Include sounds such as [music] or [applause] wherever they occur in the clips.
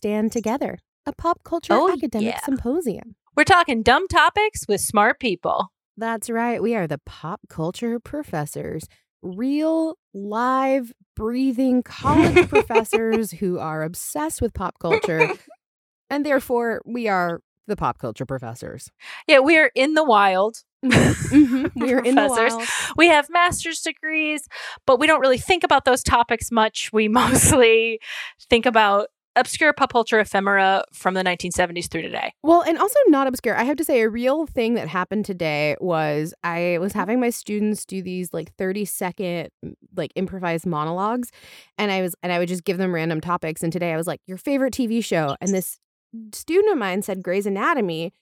Stand Together, a pop culture Oh, academic yeah. symposium. We're talking dumb topics with smart people. That's right. We are the pop culture professors, real, live, breathing college professors [laughs] who are obsessed with pop culture. And therefore, we are the pop culture professors. Yeah, we're in the wild. Mhm. We are in the Professors. wild. We have master's degrees, but we don't really think about those topics much. We [laughs] mostly think about obscure pop culture ephemera from the 1970s through today. Well, and also not obscure. I have to say, a real thing that happened today was I was having my students do these like 30 second, like improvised monologues. And I was, and I would just give them random topics. And today I was like, your favorite TV show. And this student of mine said Grey's Anatomy.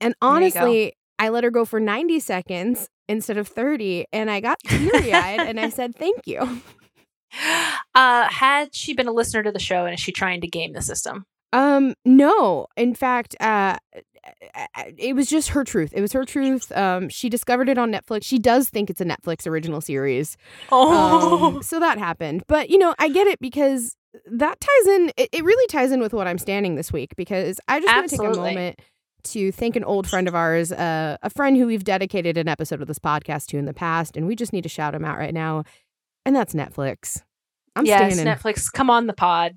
And There you go. honestly, I let her go for 90 seconds instead of 30. And I got teary eyed and I said, thank you. [gasps] Uh, had she been a listener to the show and is she trying to game the system? Um, no. In fact, uh it was just her truth. It was her truth. Um, she discovered it on Netflix. She does think it's a Netflix original series. Oh, Um, so that happened. But you know, I get it because that ties in. It, it really ties in with what I'm standing this week because I just want to take a moment to thank an old friend of ours, uh, a friend who we've dedicated an episode of this podcast to in the past, and we just need to shout him out right now, and that's Netflix. I'm yes, standing. Netflix, come on the pod.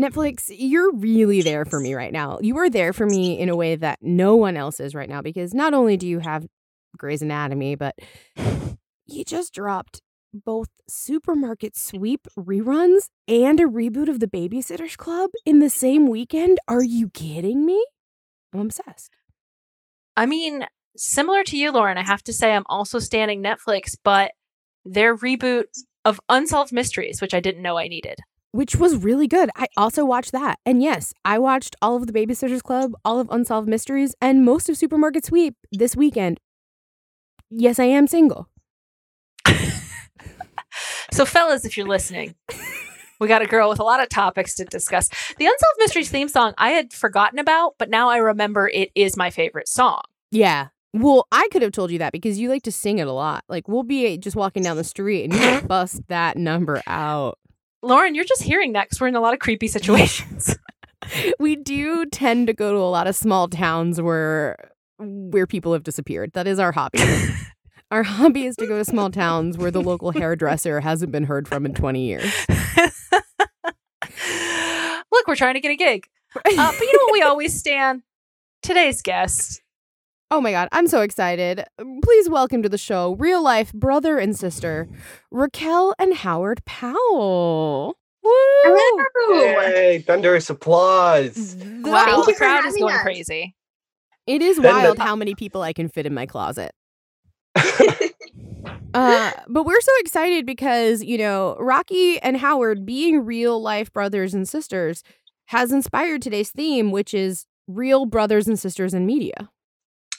Netflix, you're really there for me right now. You are there for me in a way that no one else is right now because not only do you have Grey's Anatomy, but you just dropped both Supermarket Sweep reruns and a reboot of The Babysitters Club in the same weekend. Are you kidding me? I'm obsessed. I mean, similar to you, Lauren, I have to say I'm also standing Netflix, but their reboot of Unsolved Mysteries, which I didn't know I needed. Which was really good. I also watched that. And yes, I watched all of The Babysitters Club, all of Unsolved Mysteries, and most of Supermarket Sweep this weekend. Yes, I am single. [laughs] So, fellas, if you're listening, we got a girl with a lot of topics to discuss. The Unsolved Mysteries theme song I had forgotten about, but now I remember it is my favorite song. Yeah. Well, I could have told you that because you like to sing it a lot. Like we'll be just walking down the street and you [laughs] bust that number out. Lauren, you're just hearing that because we're in a lot of creepy situations. [laughs] We do tend to go to a lot of small towns where where people have disappeared. That is our hobby. [laughs] our hobby is to go to small towns where the local hairdresser hasn't been heard from in 20 years. Look, we're trying to get a gig. Uh, but you know what we always stand? Today's guest. Oh my god, I'm so excited. Please welcome to the show, real life brother and sister, Raquel and Howard Powell. Woo! Yay, thunderous applause. Wow, Thank the you crowd is going us. crazy. It is Then the- wild [laughs] how many people I can fit in my closet. [laughs] Uh, but we're so excited because, you know, Rocky and Howard being real life brothers and sisters has inspired today's theme, which is real brothers and sisters in media.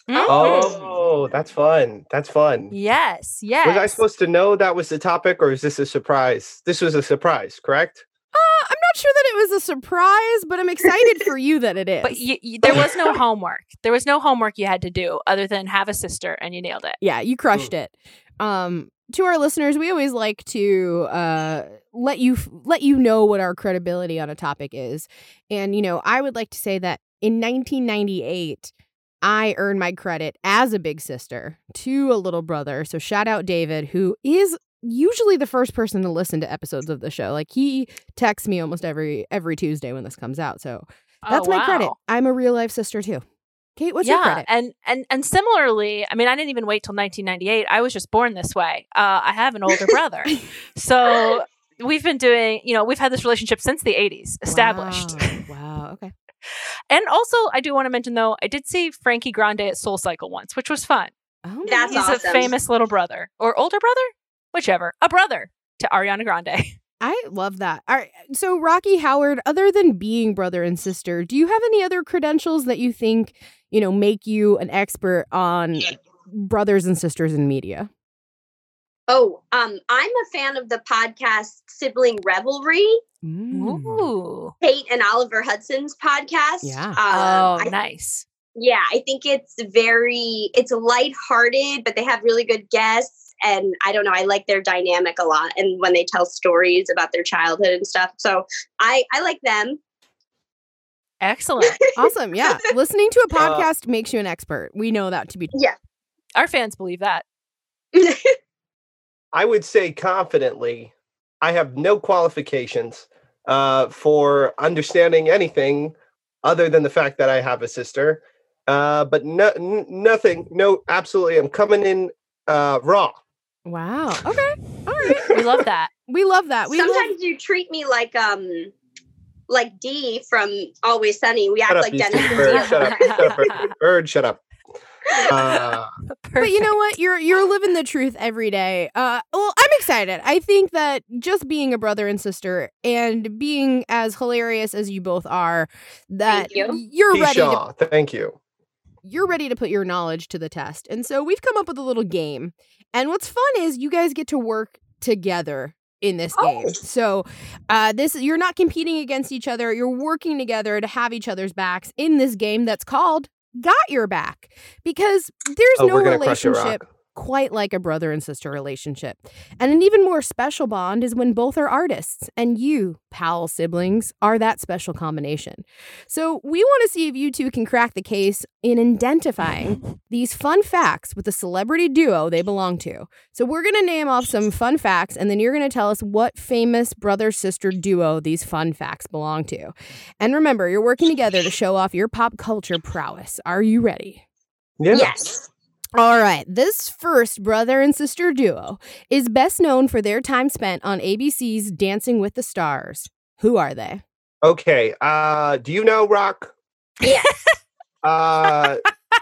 Mm. oh, that's fun. That's fun. Yes, yes. Was I supposed to know that was the topic or is this a surprise? This was a surprise, correct? Uh, I'm not sure that it was a surprise, but I'm excited for you that it is. But y- y- there was no homework. There was no homework you had to do other than have a sister, and you nailed it. yeah, you crushed it. Um, to our listeners, we always like to uh, let you let you know what our credibility on a topic is, and you know, I would like to say that in 1998, I earn my credit as a big sister to a little brother. So shout out David, who is usually the first person to listen to episodes of the show. Like he texts me almost every every Tuesday when this comes out. So that's Oh, my credit. I'm a real life sister too. Kate, what's yeah, your credit? and and and similarly, I mean, I didn't even wait till 1998. I was just born this way. Uh, I have an older brother, [laughs] so we've been doing. You know, we've had this relationship since the 80s, established. Wow. wow. Okay. And also, I do want to mention though, I did see Frankie Grande at Soul Cycle once, which was fun. Oh, That's He's awesome. a famous little brother or older brother, whichever, a brother to Ariana Grande. [laughs] I love that. All right. So, Rocky Howard, other than being brother and sister, do you have any other credentials that you think, you know, make you an expert on brothers and sisters in media? Oh, um, I'm a fan of the podcast Sibling Revelry, Mm. Ooh, Kate and Oliver Hudson's podcast. Yeah. Um, oh, I nice. yeah i think it's very it's lighthearted but they have really good guests and i don't know i like their dynamic a lot and when they tell stories about their childhood and stuff so i i like them Excellent. Awesome. Yeah. [laughs] Listening to a Uh, podcast makes you an expert. We know that to be true. Yeah. Our fans believe that. [laughs] I would say confidently, I have no qualifications uh, for understanding anything other than the fact that I have a sister. Uh, but no, n- nothing, no, absolutely. I'm coming in uh, raw. Wow. Okay. All [laughs] right. We love that. We love that. We love- sometimes you treat me like um like dee from always sunny we Shut act up, like you dennis bird. Shut up. Shut up, bird. bird. Shut up. Uh, [laughs] but you know what? You're you're living the truth every day. Uh, well, I'm excited. I think that just being a brother and sister and being as hilarious as you both are, that Thank you. you're ready to thank you. you're ready to put your knowledge to the test. And so we've come up with a little game. And what's fun is you guys get to work together in this game. Oh. So uh this you're not competing against each other. You're working together to have each other's backs in this game that's called Got Your Back. Because there's Oh, no relationship. Quite like a brother and sister relationship. And an even more special bond is when both are artists, and you, Powell siblings, are that special combination. So we want to see if you two can crack the case in identifying [laughs] these fun facts with the celebrity duo they belong to. So we're going to name off some fun facts, and then you're going to tell us what famous brother sister duo these fun facts belong to. And remember, you're working together to show off your pop culture prowess. Are you ready? Yeah. yes All right, this first brother and sister duo is best known for their time spent on ABC's Dancing with the Stars. Who are they? Okay. Uh, do you know Rock? yes [laughs] Uh,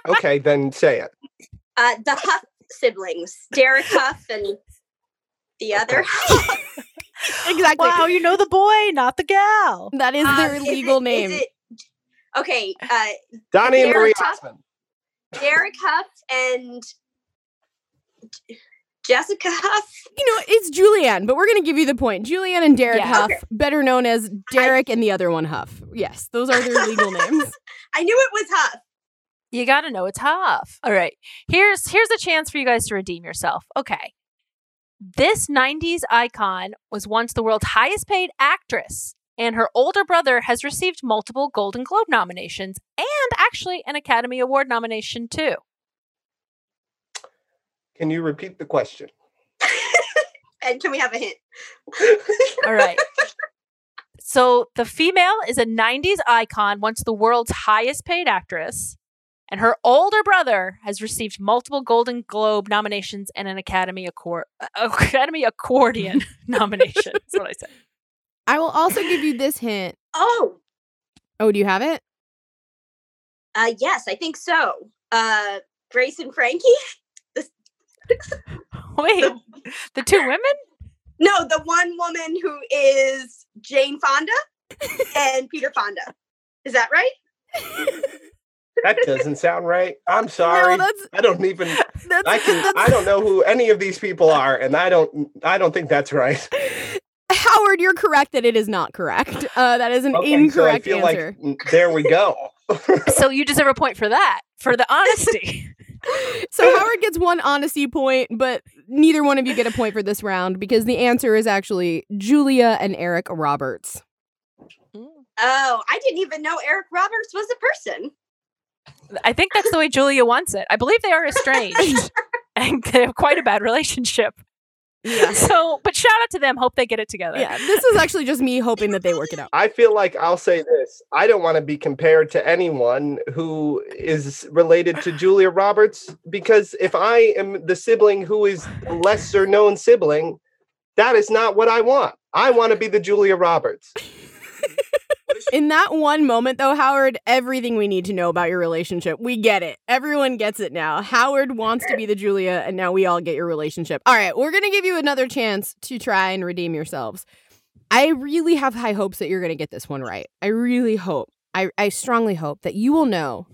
okay, then say it. uh the hough siblings derek hough and the other [laughs] Exactly. Wow, you know the boy, not the gal. That is Um, their is legal it- name. is it- okay uh Donnie and Marie Derek Hough? Osmond. Derek hough and jessica hough you know, it's Julianne, but we're going to give you the point. Julianne and Derek Yeah. Hough, Okay. better known as Derek and the other one Hough. Yes, those are their legal [laughs] names. i knew it was hough You got to know it's tough. All right. Here's here's a chance for you guys to redeem yourself. Okay. This 90s icon was once the world's highest paid actress, and her older brother has received multiple Golden Globe nominations and actually an Academy Award nomination too. Can you repeat the question? [laughs] and can we have a hint All right. so the female is a 90s icon, once the world's highest paid actress, and her older brother has received multiple Golden Globe nominations and an Academy Accor- uh, Academy Accordion [laughs] nomination. That's what I said. I will also give you [laughs] this hint. oh Oh, do you have it? uh yes i think so uh grace and frankie [laughs] [laughs] Wait, the two women? No, the one woman who is Jane Fonda and Peter Fonda. Is that right? That doesn't sound right. I'm sorry. No, that's I don't even. that's, I can. that's I don't know who any of these people are, and I don't. I don't think that's right. [laughs] Howard, you're correct that it is not correct. Uh, that is an Okay, incorrect so I feel answer. like [laughs] mm, there we go. [laughs] So you deserve a point for that, for the honesty. So Howard gets one honesty point, but neither one of you get a point for this round because the answer is actually Julia and Eric Roberts. Oh, I didn't even know Eric Roberts was a person. I think that's the way Julia wants it. I believe they are estranged and they have quite a bad relationship. Yeah. [laughs] So, but shout out to them. Hope they get it together. Yeah, this is actually just me hoping that they work it out. I feel like I'll say this. I don't want to be compared to anyone who is related to Julia Roberts because if I am the sibling who is the lesser known sibling, that is not what I want. I want to be the Julia Roberts. In that one moment, though, Howard, everything we need to know about your relationship, we get it. Everyone gets it now. Howard wants to be the Julia, and now we all get your relationship. All right, we're going to give you another chance to try and redeem yourselves. I really have high hopes that you're going to get this one right. I really hope, I, I strongly hope that you will know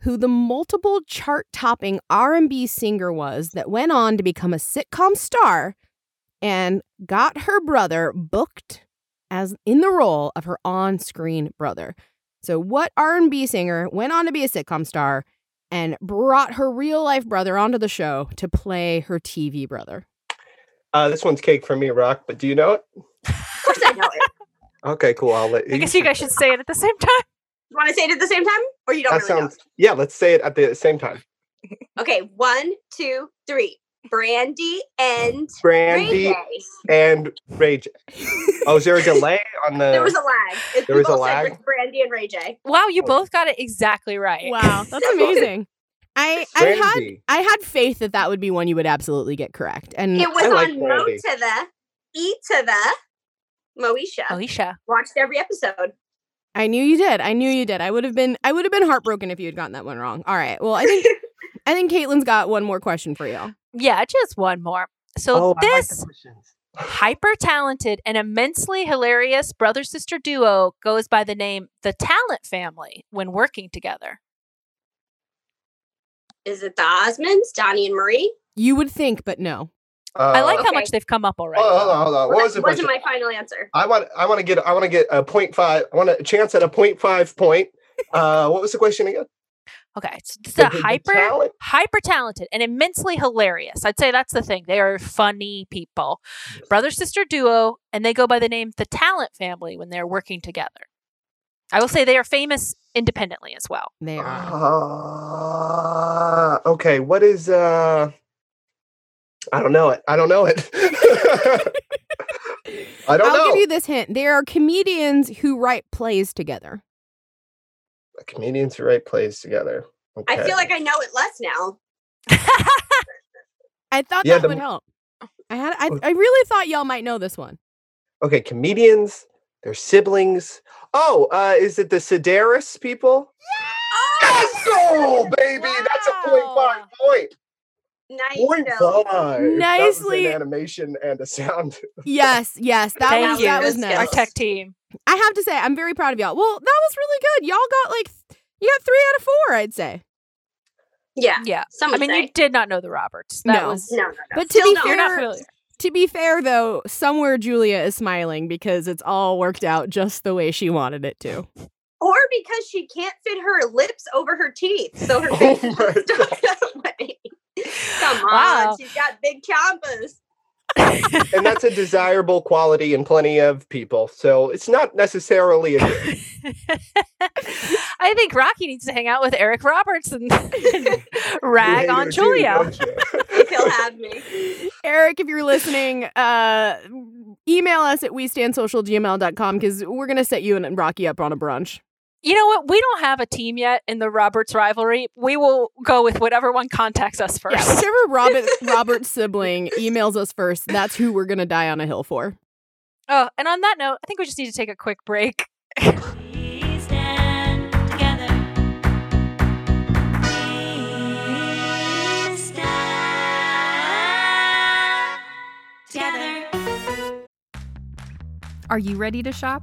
who the multiple chart-topping R&B singer was that went on to become a sitcom star and got her brother booked as in the role of her on-screen brother. So what R&B singer went on to be a sitcom star and brought her real-life brother onto the show to play her TV brother? Uh, this one's cake for me, Rock, but do you know it? Of course I know it. [laughs] Okay, cool. I'll let I guess you guys [laughs] should say it at the same time. You want to say it at the same time? Or you don't That really sounds, yeah, let's say it at the same time. [laughs] Okay, one, two, three. Brandy and Brandy Ray and Ray J. Oh, is there a [laughs] delay on the? There was a lag. It- There was a lag? Brandy and Ray J. Wow, you Oh. both got it exactly right. Wow, that's [laughs] amazing. I I had I had faith that that would be one you would absolutely get correct. And It was I like on Mo to the E to the Moesha. Alicia. Watched every episode. I knew you did. I knew you did. I would have been I would have been heartbroken if you had gotten that one wrong. All right. Well, I think [laughs] I think Caitlin's got one more question for you. Yeah, just one more. So oh, I like this hyper talented and immensely hilarious brother sister duo goes by the name the Talent Family when working together. Is it the Osmonds, Donnie and Marie? You would think, but no. I like Uh, how much they've come up already. Hold on, hold on, hold on. What was the That wasn't my final answer. I want, I want to get, I want to get a point five. I want a chance at a point five point. Uh, what was the question again? Okay, so it's The- a the- the hyper talent? hyper talented and immensely hilarious. I'd say that's the thing. They are funny people. Brother sister duo and they go by the name the Talent Family when they're working together. I will say they are famous independently as well. They are. Uh, okay, what is? uh I don't know it. I don't know it. [laughs] I don't know. I'll know. give you this hint. There are comedians who write plays together. Comedians who write plays together. I feel like I know it less now. [laughs] I thought Yeah, that the- would help. I had I, I really thought y'all might know this one. okay, comedians. They're siblings. Oh, uh, is it the Sedaris people? Let's go, baby. That's a point five point. Nice. Point five. That was an Nicely- animation and a sound. Yes, yes, that Thank was you. that was nice. Our tech team. I have to say, I'm very proud of y'all. Well, that was really good. Y'all got like you got three out of four, I'd say. Yeah. Yeah. Some I mean, say. you did not know the Roberts. That No. was no, no, no. But to be don't. you're not fair- To be fair, though, somewhere Julia is smiling because it's all worked out just the way she wanted it to. Or because she can't fit her lips over her teeth, so her [laughs] Oh face is my stuck that way. Come on, Wow. she's got big chompers. And that's a desirable quality in plenty of people. So it's not necessarily a [laughs] I think Rocky needs to hang out with Eric Roberts and, and [laughs] rag on do, Julia. don't you? If [laughs] he'll have me. Eric, if you're listening, uh, email us at we stand gmail.com because we're going to set you and Rocky up on a brunch. You know what? We don't have a team yet in the Roberts rivalry. We will go with whatever one contacts us first. Yeah, whichever [laughs] Robert Robert's sibling emails us first, that's who we're going to die on a hill for. Oh, and on that note, I think we just need to take a quick break. We stand together. We stand together. Are you ready to shop?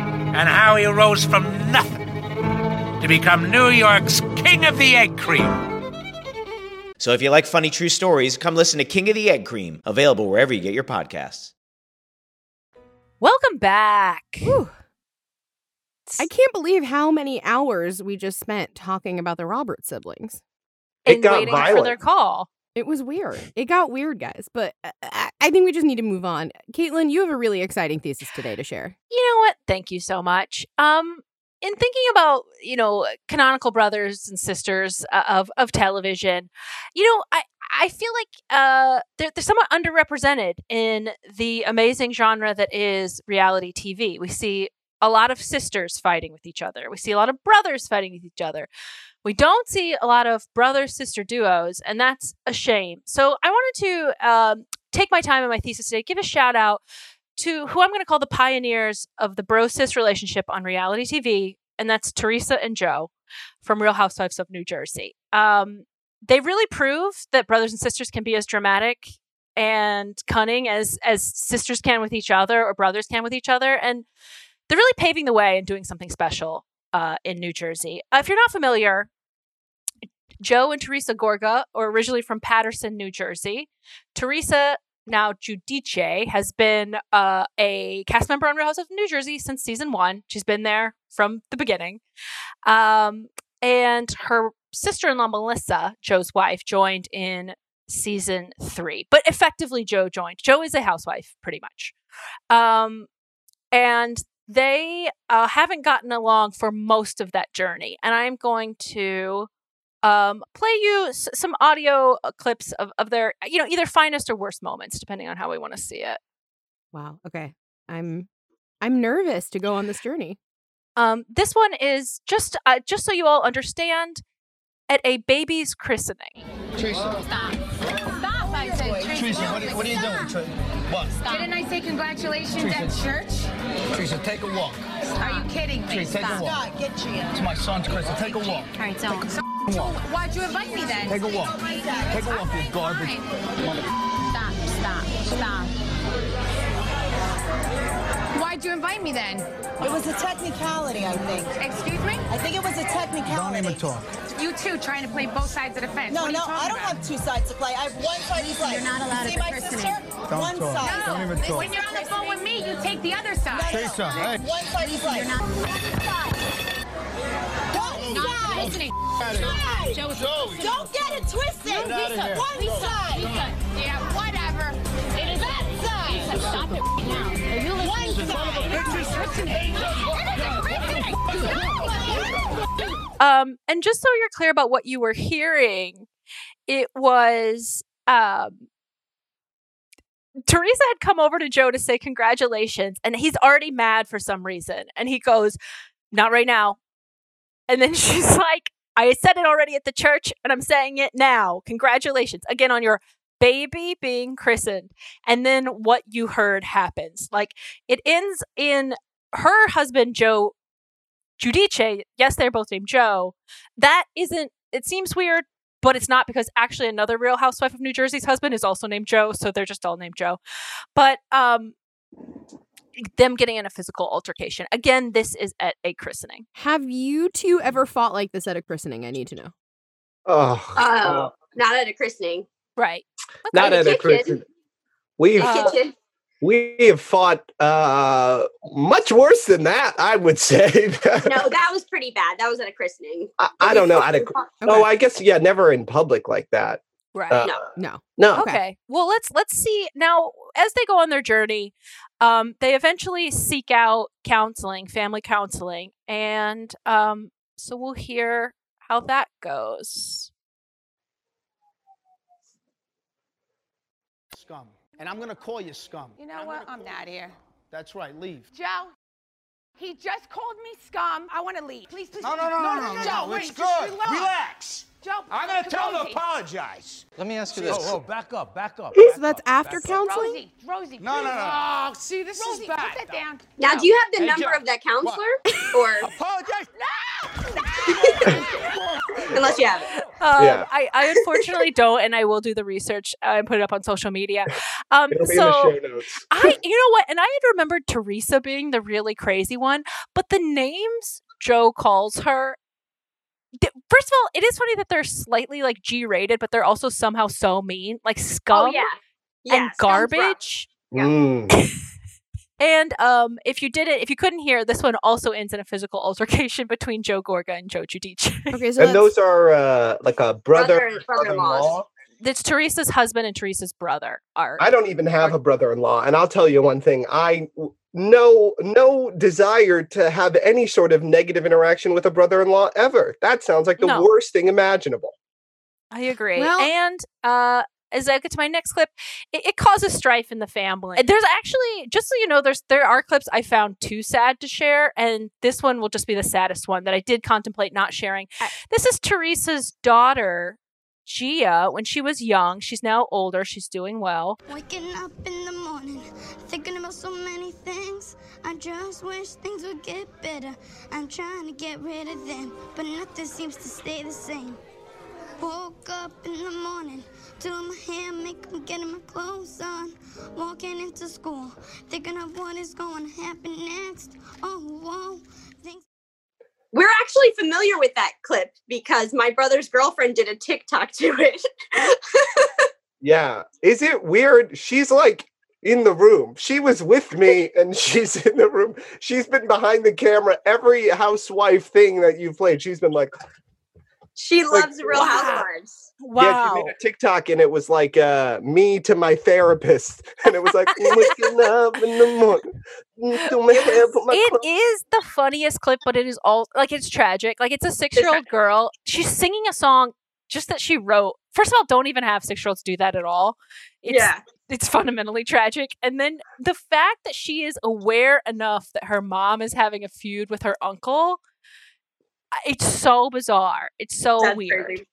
and how he rose from nothing to become New York's King of the Egg Cream. So if you like funny true stories, come listen to King of the Egg Cream, available wherever you get your podcasts. Welcome back. I can't believe how many hours we just spent talking about the Roberts siblings. It and got waiting for their call. It was weird. [laughs] It got weird, guys. But uh, I I think we just need to move on. Caitlin, you have a really exciting thesis today to share. You know what? Thank you so much. Um, in thinking about you know canonical brothers and sisters uh, of of television, you know, I I feel like uh they're, they're somewhat underrepresented in the amazing genre that is reality TV. We see a lot of sisters fighting with each other. We see a lot of brothers fighting with each other. We don't see a lot of brother sister duos, and that's a shame. So I wanted to um, take my time in my thesis today, give a shout out to who I'm going to call the pioneers of the bro sis relationship on reality TV, and that's Teresa and Joe from Real Housewives of New Jersey. Um, they really prove that brothers and sisters can be as dramatic and cunning as as sisters can with each other or brothers can with each other, and they're really paving the way and doing something special uh, in New Jersey. Uh, if you're not familiar, Joe and Teresa Gorga are originally from Paterson, New Jersey. Teresa, now Giudice, has been uh, a cast member on Real House of New Jersey since season one. She's been there from the beginning. Um, and her sister in law, Melissa, Joe's wife, joined in season three. But effectively, Joe joined. Joe is a housewife, pretty much. Um, and they uh, haven't gotten along for most of that journey. And I'm going to um, play you s- some audio uh, clips of, of their, you know, either finest or worst moments, depending on how we want to see it. Wow. Okay. I'm I'm nervous to go on this journey. Um, this one is just uh, just so you all understand, at a baby's christening. Teresa. Stop. Stop, I said. Teresa, what, are- what are you doing? Tre- What? Didn't I say congratulations Teresa. at church? Teresa, take a walk. Are you kidding me? Teresa, take a walk. Stop. Get Gia. It's my son's Christmas. Take a walk. All right, so, Take a so walk. why'd you invite me then? Take a walk. Take a walk, you garbage. Stop, stop, stop. Why'd you invite me then? It was a technicality, I think. Excuse me? I think it was a technicality. Don't even talk. You two trying to play both sides of the fence. No, What are you no, talking I don't about? have two sides to play. I have one side to play. you're not allowed See at the my sister? Don't one talk. side. Don't even talk. When you're on the phone with me, you take the other side. Teresa, hey. One side to play. You're not. One Not side. listening. Joey. Joey. Don't get it twisted. Get outta here. One side. Lisa, yeah, whatever. Um, and just so you're clear about what you were hearing, it was um, Teresa had come over to Joe to say congratulations, and he's already mad for some reason. And he goes, Not right now. And then [laughs] she's like, I said it already at the church, and I'm saying it now. Congratulations again on your baby being christened. And then what you heard happens. Like it ends in her husband, Joe Giudice, yes, they're both named Joe. That isn't, it seems weird, but it's not because actually another real housewife of New Jersey's husband is also named Joe. So they're just all named Joe. But um, them getting in a physical altercation. Again, this is at a christening. Have you two ever fought like this at a christening? I need to know. Oh, Oh, not at a christening. Right. Not at a kitchen. We've The kitchen. we have fought uh, much worse than that. I would [laughs] say. No, that was pretty bad. That was at a christening. I, I don't know. At a, No, I guess yeah, never in public like that. Right. Uh, no. No. Okay. Well, let's let's see now as they go on their journey. Um, they eventually seek out counseling, family counseling, and um, so we'll hear how that goes. Scum. And I'm gonna call you scum. You know what? I'm not here. That's right, leave. Joe, he just called me scum. I want to leave. Please, please. No, no, please. no, no, no, Joe, no, wait, it's just good. relax. Relax. Joe, I'm gonna tell him to apologize. Let me ask you this. oh, back up, back up. So that's after counseling? Rosie, Rosie, No, no, no. Oh, see, this Rosie, is bad. put that down. Now, do you have the Hey, number Joe. of that counselor? Or [laughs] Apologize. [laughs] No! Unless you have it. Um, Yeah. I, I unfortunately [laughs] don't, and I will do the research uh, and put it up on social media. Um, It'll be so in the show notes. I, you know what? And I had remembered Teresa being the really crazy one, but the names Joe calls her. Th- First of all, it is funny that they're slightly like G rated, but they're also somehow so mean, like scum Oh yeah. Yeah. and scum's rough. garbage. Mm. [laughs] And um, if you didn't, if you couldn't hear, this one also ends in a physical altercation [laughs] between Joe Gorga and Joe Giudice. Okay, so and those are uh, like a brother, Brother and brother-in-laws. brother-in-law. That's Teresa's husband and Teresa's brother are. I don't even have a brother-in-law, and I'll tell you one thing: I no no desire to have any sort of negative interaction with a brother-in-law ever. That sounds like the No. worst thing imaginable. I agree. Well- and uh, as I get to my next clip, it, it causes strife in the family. There's actually, just so you know, there's there are clips I found too sad to share, and this one will just be the saddest one that I did contemplate not sharing. This is Teresa's daughter, Gia, when she was young. She's now older. She's doing well. Waking up in the morning, thinking about so many things. I just wish things would get better. I'm trying to get rid of them, but nothing seems to stay the same. Woke up in the morning, doing my hair, making, getting my clothes on. Walking into school, thinking of what is going to happen next. Oh, whoa, things. We're actually familiar with that clip because my brother's girlfriend did a TikTok to it. [laughs] Yeah, is it weird? She's like in the room. She was with me, and [laughs] she's in the room. She's been behind the camera. Every housewife thing that you've played, she's been like, she Like, loves Real wow. Housewives. Yeah, she made a TikTok and it was like uh me to my therapist. [laughs] And it was like waking up in the morning. mm, [gasps] Do my hair, put my It the funniest clip, but it is all like it's tragic. Like it's a six year old [laughs] girl. She's singing a song just that she wrote. First of all, don't even have six year olds do that at all. It's, Yeah. It's fundamentally tragic. And then the fact that she is aware enough that her mom is having a feud with her uncle. It's so bizarre. It's so That's weird. crazy.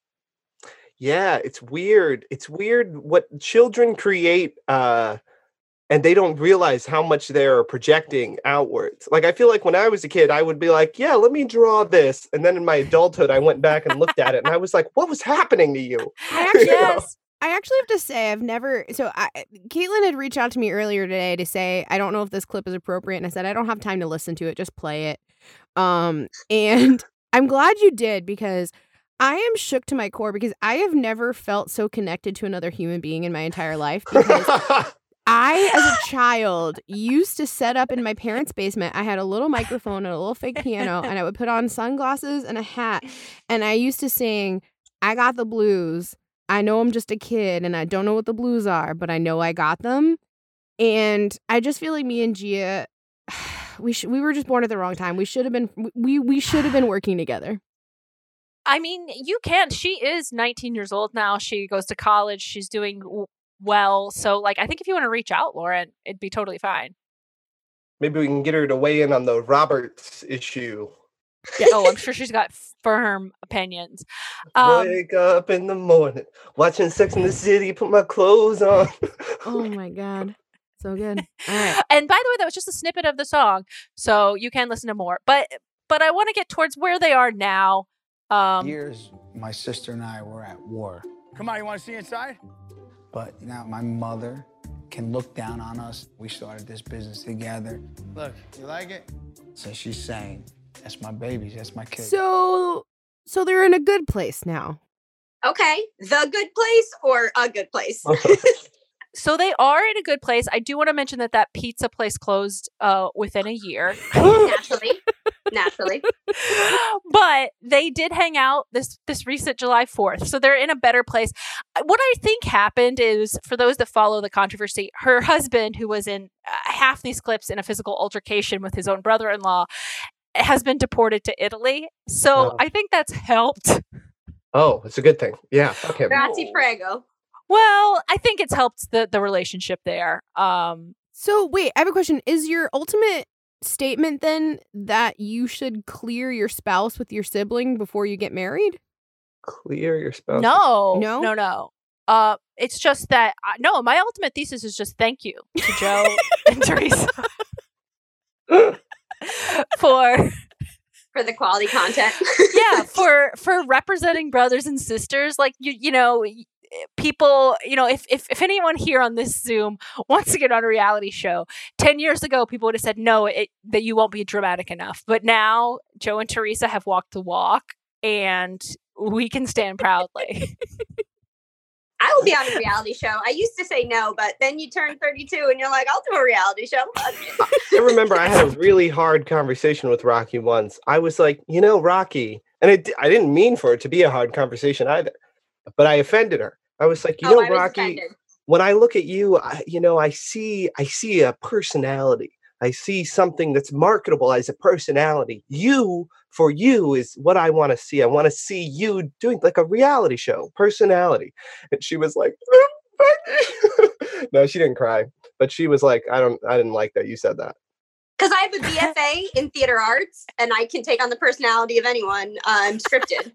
Yeah, it's weird. It's weird what children create uh and they don't realize how much they're projecting outwards. Like I feel like when I was a kid, I would be like, "Yeah, let me draw this," and then in my adulthood, I went back and looked at it, and I was like, "What was happening to you?" [laughs] I actually, Yes. I actually have to say I've never. So I, Caitlin had reached out to me earlier today to say I don't know if this clip is appropriate, and I said I don't have time to listen to it. Just play it. Um, [laughs] and I'm glad you did because I am shook to my core because I have never felt so connected to another human being in my entire life. Because I, as a child, used to set up in my parents' basement. I had a little microphone and a little fake piano, and I would put on sunglasses and a hat. And I used to sing, I got the blues. I know I'm just a kid and I don't know what the blues are, but I know I got them. And I just feel like me and Gia, [sighs] we sh- we were just born at the wrong time. We should have been we we should have been [sighs] working together. I mean, you can. She is 19 years old now. She goes to college. She's doing well. So, like, I think if you want to reach out, Lauren, it'd be totally fine. Maybe we can get her to weigh in on the Roberts issue. Yeah. oh, I'm sure she's got firm opinions. Um, Wake up in the morning, watching Sex in the City, put my clothes on. Oh [laughs] my god. So good. All right. [laughs] and by the way, that was just a snippet of the song, so you can listen to more. But but I want to get towards where they are now. Um, Years, my sister and I were at war, Come on, you want to see inside? but now my mother can look down on us. We started this business together. Look, you like it? So she's saying, that's my babies, that's my kids. So so they're in a good place now. Okay, the good place or a good place? [laughs] [laughs] So they are in a good place. I do want to mention that that pizza place closed uh, within a year. [laughs] Naturally, naturally. but they did hang out this this recent July 4th. So they're in a better place. What I think happened is for those that follow the controversy, her husband who was in uh, half these clips in a physical altercation with his own brother-in-law has been deported to Italy. So Oh. I think that's helped. Oh, it's a good thing. Yeah. Okay. Grazie prego. Well, I think it's helped the the relationship there. Um So wait, I have a question. Is your ultimate statement then that you should clear your spouse with your sibling before you get married? Clear your spouse. No, No? no, no. Uh, it's just that uh, no. My ultimate thesis is just thank you to Joe [laughs] and Teresa [laughs] for [laughs] For the quality content. [laughs] yeah [laughs] for for representing brothers and sisters. Like you, you know, people. You know, if if if anyone here on this Zoom wants to get on a reality show, ten years ago, people would have said no, it, that you won't be dramatic enough. But now, Joe and Teresa have walked the walk, and we can stand proudly. I will be on a reality show. I used to say no, but then you turn 32 and you're like, I'll do a reality show. [laughs] I remember I had a really hard conversation with Rocky once. I was like, you know, Rocky, and it, I didn't mean for it to be a hard conversation either, but I offended her. I was like, you Oh, know, Rocky, offended. when I look at you, I, you know, I see, I see a personality. I see something that's marketable as a personality. You, for you, is what I want to see. I want to see you doing like a reality show, personality. And she was like, [laughs] no, she didn't cry, but she was like, I don't, I didn't like that you said that. Because I have a [laughs] BFA in theater arts and I can take on the personality of anyone uh, I'm scripted.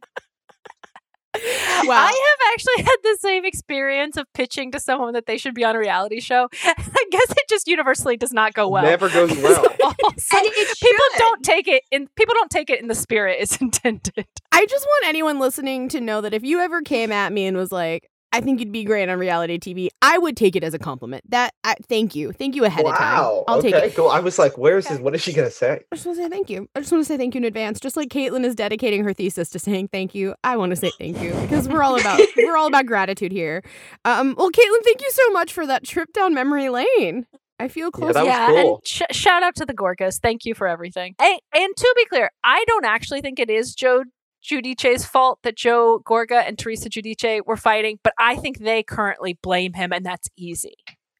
I have actually had the same experience of pitching to someone that they should be on a reality show. [laughs] I guess it just universally does not go well. Never goes [laughs] well. Also, [laughs] people don't take it in people don't take it in the spirit it's intended. I just want anyone listening to know that if you ever came at me and was like, I think you'd be great on reality TV, I would take it as a compliment. That I, thank you. Thank you ahead of time. I'll okay, take it. cool. I was like, where's this? what is she going to say? I just want to say thank you. I just want to say thank you in advance. Just like Caitlin is dedicating her thesis to saying thank you, I want to say thank you because we're all about [laughs] we're all about gratitude here. Um, well, Caitlin, thank you so much for that trip down memory lane. I feel close. yeah, and sh- shout out to the Gorgas. Thank you for everything. And, and to be clear, I don't actually think it is Joe Giudice's fault that Joe Gorga and Teresa Giudice were fighting, but I think they currently blame him, and that's easy.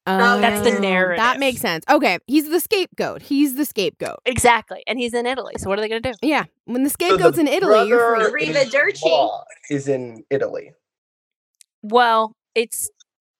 that's the narrative. That makes sense. Okay, he's the scapegoat. He's the scapegoat. Exactly, and he's in Italy. So what are they going to do? Yeah, when the So scapegoat's in Italy, you're brother free. Arrivederci is in Italy. Well, it's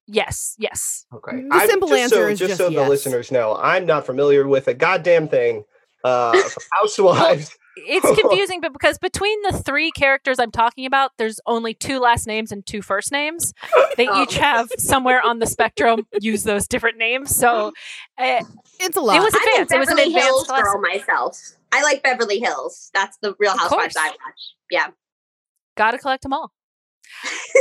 yes, yes. Okay. The I'm- simple just answer so, is just just so the listeners know, I'm not familiar with a goddamn thing. Uh, [laughs] housewives. It's confusing, but because between the three characters I'm talking about, there's only two last names and two first names. They each have somewhere on the spectrum use those different names. So uh, it's a lot. It was I'm a advanced. It was an Beverly Hills advanced class. girl myself. I like Beverly Hills. That's the Real Housewives. I watch. Yeah. Gotta collect them all.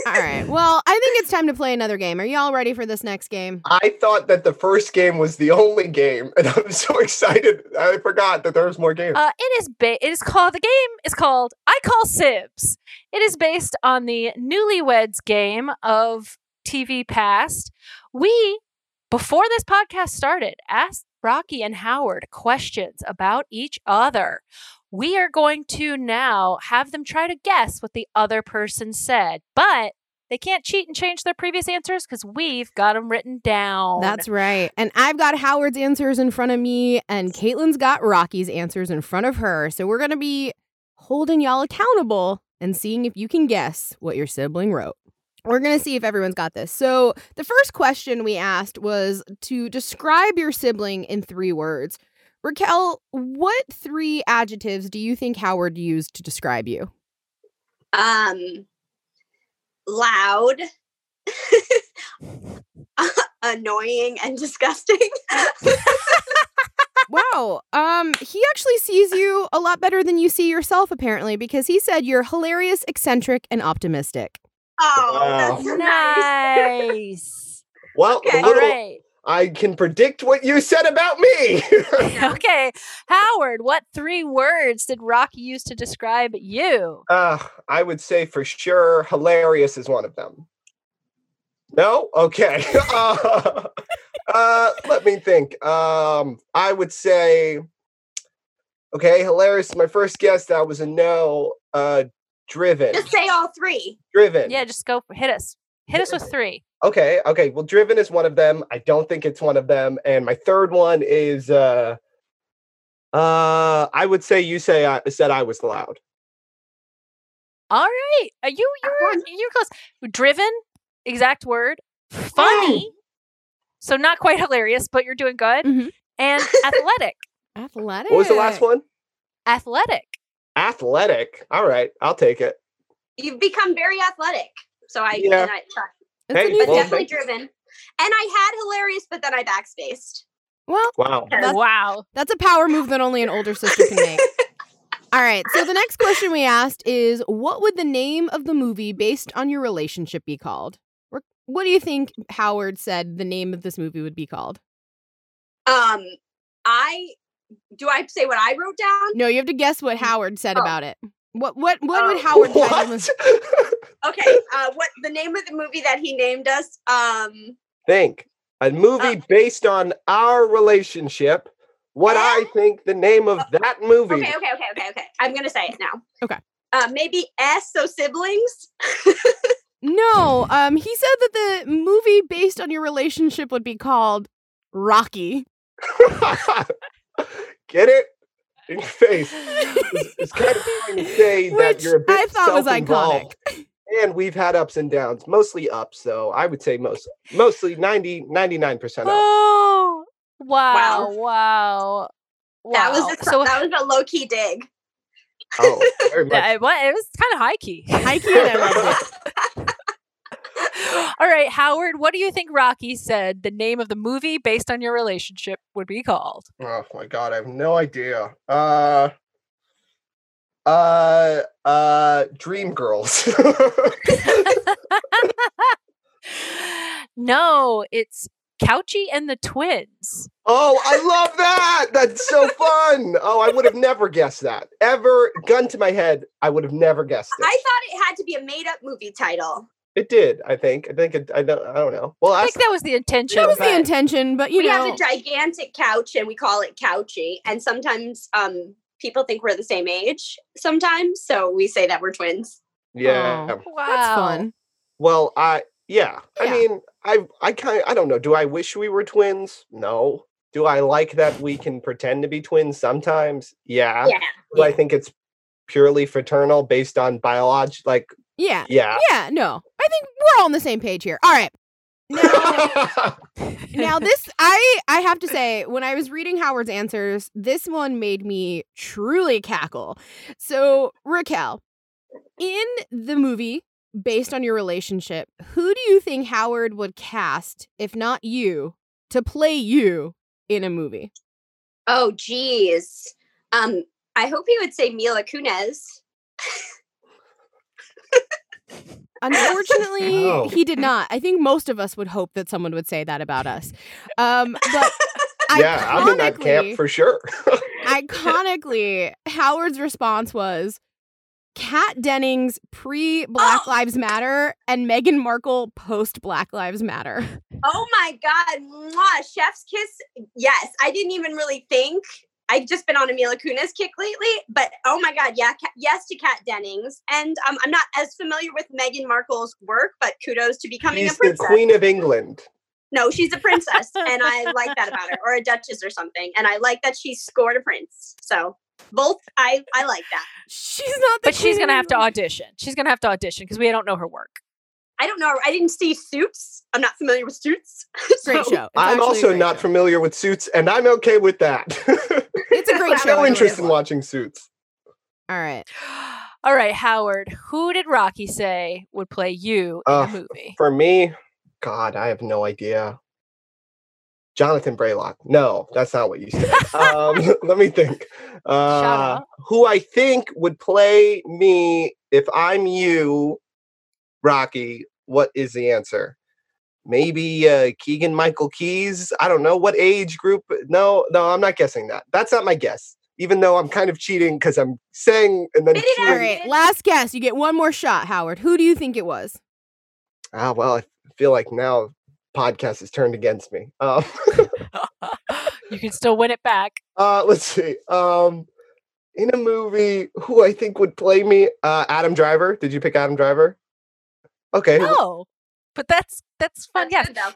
All right. Well, I think it's time to play another game. Are y'all ready for this next game? I thought that the first game was the only game, and I'm so [laughs] excited. I forgot that there was more games. Uh, it is ba- it is called the game is called I Call Sibs. It is based on the Newlyweds game of TV past. We before this podcast started asked Rocky and Howard questions about each other. We are going to now have them try to guess what the other person said, but they can't cheat and change their previous answers because we've got them written down. That's right. And I've got Howard's answers in front of me, and Caitlin's got Rocky's answers in front of her. So we're going to be holding y'all accountable and seeing if you can guess what your sibling wrote. We're going to see if everyone's got this. So the first question we asked was to describe your sibling in three words. Raquel, what three adjectives do you think Howard used to describe you? Um, loud, [laughs] annoying, and disgusting. [laughs] wow. Um, he actually sees you a lot better than you see yourself, apparently, because he said you're hilarious, eccentric, and optimistic. Oh, Wow. that's nice. [laughs] nice. Well, Okay. a little, All right. I can predict what you said about me. [laughs] [laughs] okay, Howard, what three words did Rocky use to describe you? uh, I would say for sure hilarious is one of them. No? Okay. uh, [laughs] uh, let me think. Um, I would say, okay, hilarious. My first guess that was a no. Uh, driven. Just say all three. Driven. Yeah, just go hit us. Hit us with three. Okay, okay. Well, driven is one of them. I don't think it's one of them. And my third one is uh uh I would say you say I said I was loud. All right. Are you you're you're close. Driven, exact word. Funny. So not quite hilarious, but you're doing good. And [laughs] athletic. Athletic. What was the last one? Athletic. Athletic. All right, I'll take it. You've become very athletic. So I, Yeah. and I try. Hey, but well, definitely thank driven. And I had hilarious, but then I backspaced. Well, Wow. That's, wow. That's a power move that only an older sister can make. [laughs] All right. So the next question we asked is what would the name of the movie based on your relationship be called? What do you think Howard said the name of this movie would be called? Um, I do I say what I wrote down? No, you have to guess Mm. what Howard said Oh. about it. What what what would Oh. Howard title [laughs] this? [laughs] Okay. Uh, what the name of the movie that he named us? Um, Think. A movie based on our relationship. What I think the name of that movie. okay, okay, okay, okay, okay. I'm gonna say it now. Okay. Uh, maybe S. So siblings. No, um he said that the movie based on your relationship would be called Rocky. [laughs] Get it? In your face. [laughs] It's, it's kind of trying to say that you're a bit I thought it was self-involved. [laughs] And we've had ups and downs, mostly ups, though. I would say most mostly 90 99% up. Oh wow, wow. Wow. That was Wow. a, so that was a low key dig. Oh, very much. Yeah, it, wa- it was kind of high key. High [laughs] [laughs] key and I loved it. All right, Howard, what do you think Rocky said the name of the movie based on your relationship would be called? Oh my god, I have no idea. Uh uh uh Dream Girls. [laughs] No, it's Couchy and the Twins. oh, I love [laughs] that. That's so fun. Oh, I would have never guessed that. Ever gun to my head, I would have never guessed it. I thought it had to be a made up movie title. It did, I think. I think it I don't I don't know. Well, I ask think that was the intention. That was the intention, but you we know have a gigantic couch and we call it couchy. And sometimes um people think we're the same age sometimes. So we say that we're twins. yeah. Oh, Wow. That's fun. Well, I yeah. I mean, I I kind I don't know. Do I wish we were twins? No. Do I like that we can pretend to be twins sometimes? Yeah. Yeah. Do I think it's purely fraternal based on biology? Like, Yeah. yeah. Yeah, no. I think we're all on the same page here. All right. Now, [laughs] now this I I have to say when I was reading Howard's answers, this one made me truly cackle. So, Raquel, in the movie based on your relationship, who do you think Howard would cast if not you to play you in a movie? Oh geez. Um I hope he would say Mila Kunis. [laughs] Unfortunately, [laughs] No. he did not. I think most of us would hope that someone would say that about us. Um, but [laughs] yeah, I'm in that camp for sure. [laughs] iconically, Howard's response was Kat Dennings pre Black Lives Matter and Meghan Markle post Black Lives Matter. Oh my god, Mwah, chef's kiss. Yes, I didn't even really think. I've just been on a Mila Kunis kick lately, but oh my god, yeah, Kat, yes to Kat Dennings. And um, I'm not as familiar with Meghan Markle's work, but kudos to becoming She's a the princess. Queen of England. No, she's a princess, [laughs] and I like that about her, or a duchess or something. And I like that she scored a prince. So both, I I like that. She's not the But she's gonna have to audition. She's gonna have to audition because we don't know her work. I don't know. I didn't see Suits. I'm not familiar with Suits. [laughs] Great show. It's I'm also not show. familiar with Suits, and I'm okay with that. [laughs] It's a great show. no interest in watching Suits. All right. [gasps] All right, Howard, who did Rocky say would play you in Uh, the movie? For me, God, I have no idea. Jonathan Braylock. No, that's not what you said. [laughs] um, let me think. Uh, who I think would play me if I'm you, Rocky? What is the answer? maybe uh, Keegan Michael Keys. I don't know what age group. No, no, I'm not guessing that. That's not my guess. Even though I'm kind of cheating because I'm saying and then All right, last guess. You get one more shot, Howard. Who do you think it was? Ah, well, I feel like now podcast is turned against me. Um, [laughs] You can still win it back. [laughs] uh, let's see. Um, in a movie, who I think would play me? Uh, Adam Driver. Did you pick Adam Driver? Okay. who- Oh, but that's that's fun. That's yeah, good.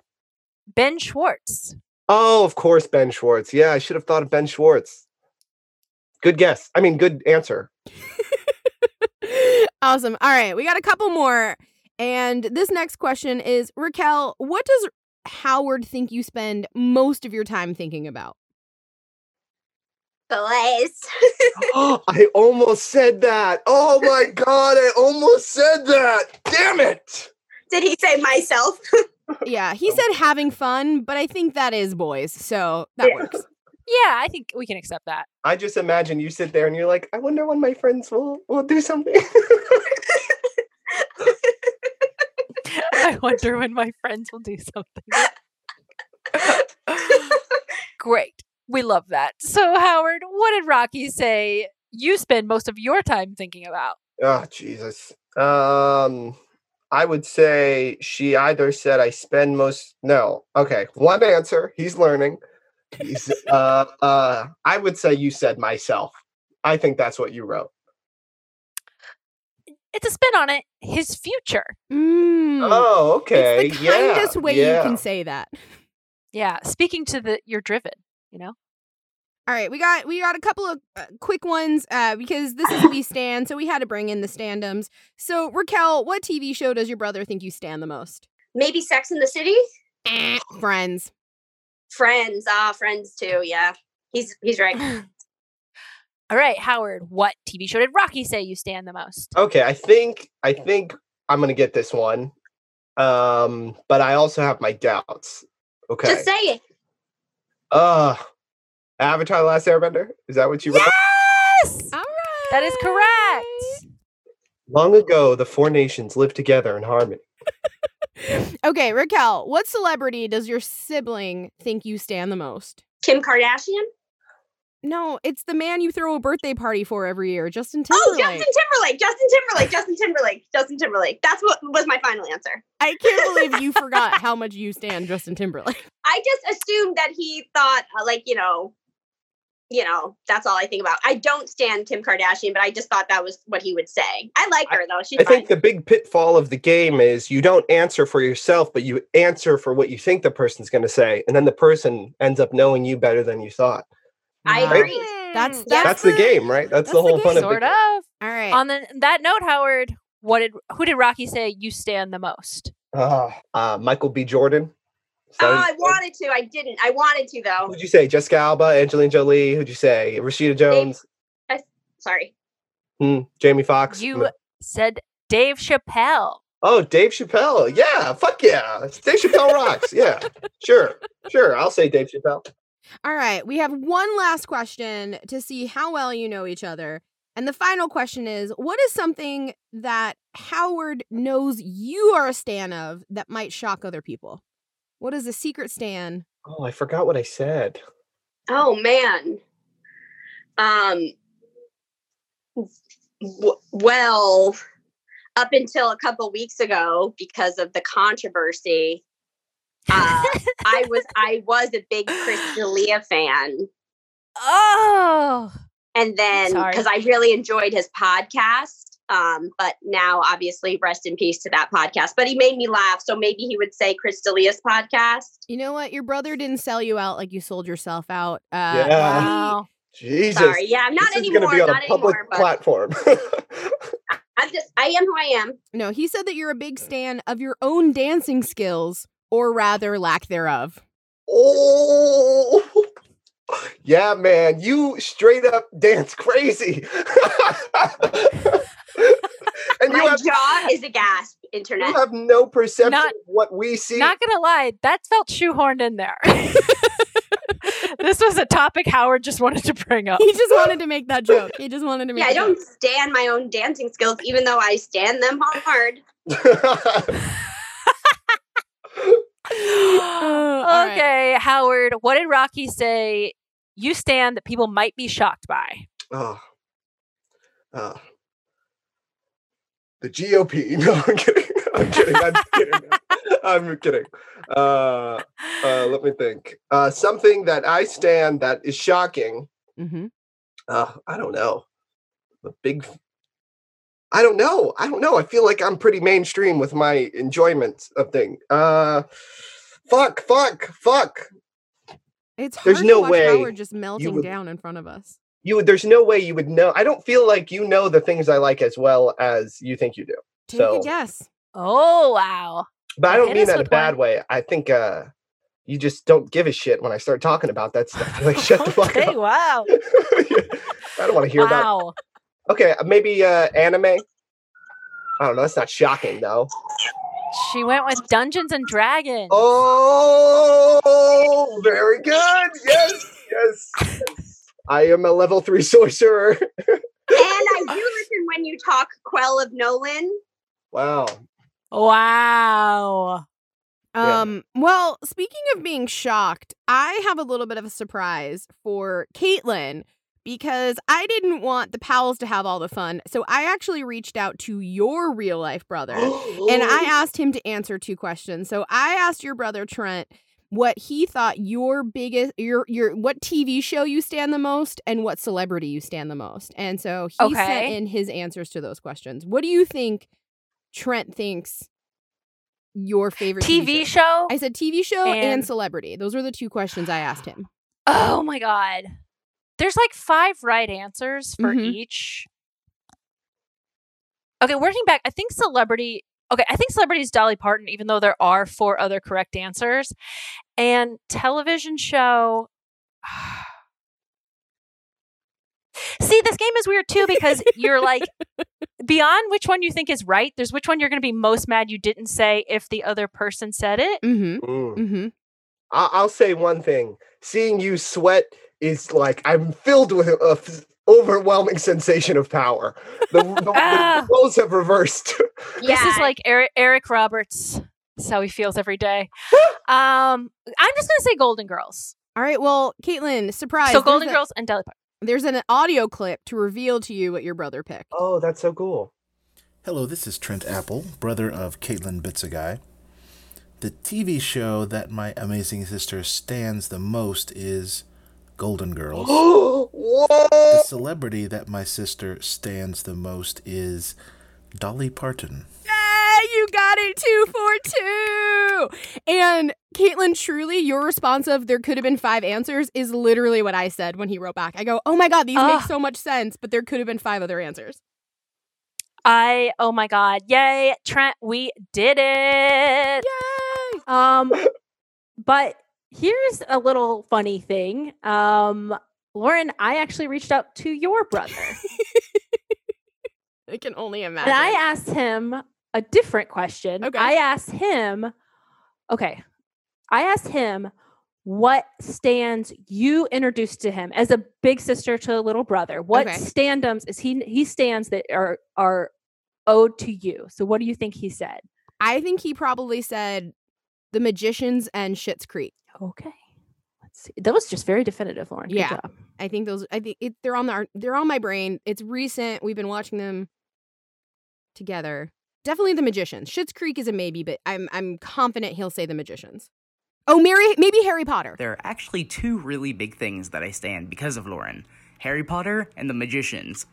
Ben Schwartz. Oh, of course, Ben Schwartz. Yeah, I should have thought of Ben Schwartz. Good guess. I mean, good answer. [laughs] awesome. All right, we got a couple more. And this next question is Raquel, what does Howard think you spend most of your time thinking about? Boys. [laughs] [gasps] I almost said that. Oh my god, I almost said that. Damn it. Did he say myself? [laughs] Yeah, he said having fun, but I think that is boys, so that works. Yeah, I think we can accept that. I just imagine you sit there and you're like, I wonder when my friends will will do something. [laughs] I wonder when my friends will do something. Great. We love that. So, Howard, what did Rocky say you spend most of your time thinking about? oh Jesus. Um I would say she either said I spend most no. Okay, one answer. He's learning. He's uh uh I would say you said myself. I think that's what you wrote. It's a spin on it. His future. Mm. Oh, okay. It's the yeah. kindest way yeah. you can say that. Yeah, speaking to the you're driven, you know? All right, we got we got a couple of uh, quick ones uh, because this is we stand, so we had to bring in the standums. So Raquel, what TV show does your brother think you stand the most? Maybe Sex in the City? [sniffs] Friends. Friends. Ah, Friends too. Yeah. He's he's right. [sniffs] All right, Howard, what TV show did Rocky say you stand the most? Okay, I think I think I'm gonna get this one. Um, but I also have my doubts. Okay. Just say it. Uh Avatar The Last Airbender? Is that what you wrote? Yes! All right. That is correct. Long ago, the four nations lived together in harmony. [laughs] Okay, Raquel, what celebrity does your sibling think you stand the most? Kim Kardashian? No, it's the man you throw a birthday party for every year, Justin Oh, Timberlake. Justin Timberlake. Justin Timberlake. Justin Timberlake. Justin Timberlake. That's what was my final answer. I can't believe you forgot [laughs] how much you stand Justin Timberlake. I just assumed that he thought, uh, like, you know, you know, that's all I think about. I don't stand Kim Kardashian, but I just thought that was what he would say. I like her though. She's I fine. think the big pitfall of the game is you don't answer for yourself, but you answer for what you think the person's going to say, and then the person ends up knowing you better than you thought. I Right? agree. That's Yeah. That's the game, right? That's, the whole fun of it. Sort the of. All right. On the, that note, Howard, what did who did Rocky say you stand the most? Ah, uh, Michael B. Jordan. Is that Oh, I wanted to. I didn't. I wanted to though. Who'd you say? Jessica Alba, Angelina Jolie. Who'd you say? Rashida Jones. I, sorry. Hmm, Jamie Foxx. You said Dave Chappelle. Oh, Dave Chappelle. Yeah, fuck yeah. Dave Chappelle rocks. Yeah, sure, sure. I'll say Dave Chappelle. All right, we have one last question to see how well you know each other. And the final question is what is something that Howard knows you are a stan of that might shock other people? What is a secret stan? Oh, I forgot what I said. Oh man. Um. w- well, up until a couple weeks ago, because of the controversy, uh, I was I was a big Chris D'Elia fan, Oh, and then because I really enjoyed his podcast. Um, but now, obviously, rest in peace to that podcast. But he made me laugh, so maybe he would say Chris D'Elia's podcast. You know what? Your brother didn't sell you out like you sold yourself out. Uh, Yeah. wow. Jesus. Sorry, yeah, I'm not this is anymore. gonna be on not a public anymore. Platform. [laughs] I'm just I am who I am. No, he said that you're a big stan of your own dancing skills, or rather, lack thereof. oh. Yeah, man, you straight up dance crazy. [laughs] and you My have, jaw is a gasp. Internet. you have no perception Not- of what we see. Not gonna lie, that felt shoehorned in there. [laughs] this was a topic Howard just wanted to bring up. He just [laughs] wanted to make that joke. He just wanted to make. Yeah, I don't joke. stand my own dancing skills, even though I stand them hard. [gasps] all right. okay, Howard, what did Rocky say you stand that people might be shocked by? Oh. Uh, the GOP. [laughs] No, I'm kidding. I'm kidding. I'm [laughs] kidding. I'm kidding. Uh, uh, let me think. Uh, something that I stand that is shocking. Mm-hmm. Uh, I don't know. The big. I don't know. I don't know. I feel like I'm pretty mainstream with my enjoyment of thing. Uh, fuck, fuck, fuck. It's hard There's no to watch way Howard just melting would- down in front of us. You would. There's no way you would know. I don't feel like you know the things I like as well as you think you do. Take so, a guess. Oh, wow. but I don't Hit mean that in a bad one. way. I think uh, you just don't give a shit when I start talking about that stuff. You're [laughs] like, shut the [laughs] fuck up. wow. [laughs] I don't want to hear about. Wow. Okay, uh, maybe uh, anime. I don't know. That's not shocking though. She went with Dungeons and Dragons. Oh, very good. Yes, yes. yes. I am a level three sorcerer. and I do [laughs] listen when you talk, Quell of Nolan. wow. Wow. Yeah. Um, well, speaking of being shocked, I have a little bit of a surprise for Caitlin because I didn't want the pals to have all the fun. So I actually reached out to your real life brother [gasps] and I asked him to answer two questions. So I asked your brother Trent what he thought your biggest your your what TV show you stand the most and what celebrity you stand the most. And so he sent in his answers to those questions. What do you think Trent thinks your favorite TV show? I said TV show and, And- celebrity. Those were the two questions I asked him. [gasps] Oh my god. There's like five right answers for Mhm. each. Okay, working back, I think celebrity. Okay, I think celebrity is Dolly Parton, even though there are four other correct answers. And television show. [sighs] See, this game is weird too because you're like beyond which one you think is right. There's which one you're going to be most mad you didn't say if the other person said it. Mm-hmm. Mm. Mm-hmm. I- I'll say one thing. Seeing you sweat is like I'm filled with a f- overwhelming sensation of power. The, the, the, Ah. roles have reversed. This is like Eric, Eric Roberts. That's how he feels every day. [laughs] um, I'm just gonna say Golden Girls. All right. Well, Caitlin, surprise. so there's Golden a- Girls and Dolly Parton. There's an audio clip to reveal to you what your brother picked. Oh, that's so cool. Hello, this is Trent Apple, brother of Caitlin Bitsagai. The TV show that my amazing sister stands the most is Golden Girls. [gasps] The celebrity that my sister stands the most is Dolly Parton. Yay! You got it two for two. And Caitlin, truly, your response of there could have been five answers is literally what I said when he wrote back. I go, oh my God, these make so much sense, but there could have been five other answers. I oh my god, yay, Trent, we did it. Yay! Um, [laughs] but here's a little funny thing. Um, Lauren, I actually reached out to your brother. [laughs] I can only imagine. And I asked him a different question. Okay. I asked him, okay, I asked him what stands you introduced to him as a big sister to a little brother. What Okay. standums is he he stands that are are owed to you? So what do you think he said? I think he probably said The Magicians and Schitt's Creek. Okay. Let's see. That was just very definitive, Lauren. Good Yeah. job. I think those. I think it, they're on the. They're on my brain. It's recent. We've been watching them together. Definitely the Magicians. Schitt's Creek is a maybe, but I'm I'm confident he'll say the Magicians. Oh, Mary, maybe Harry Potter. There are actually two really big things that I stand because of Lauren Harry Potter and The Magicians.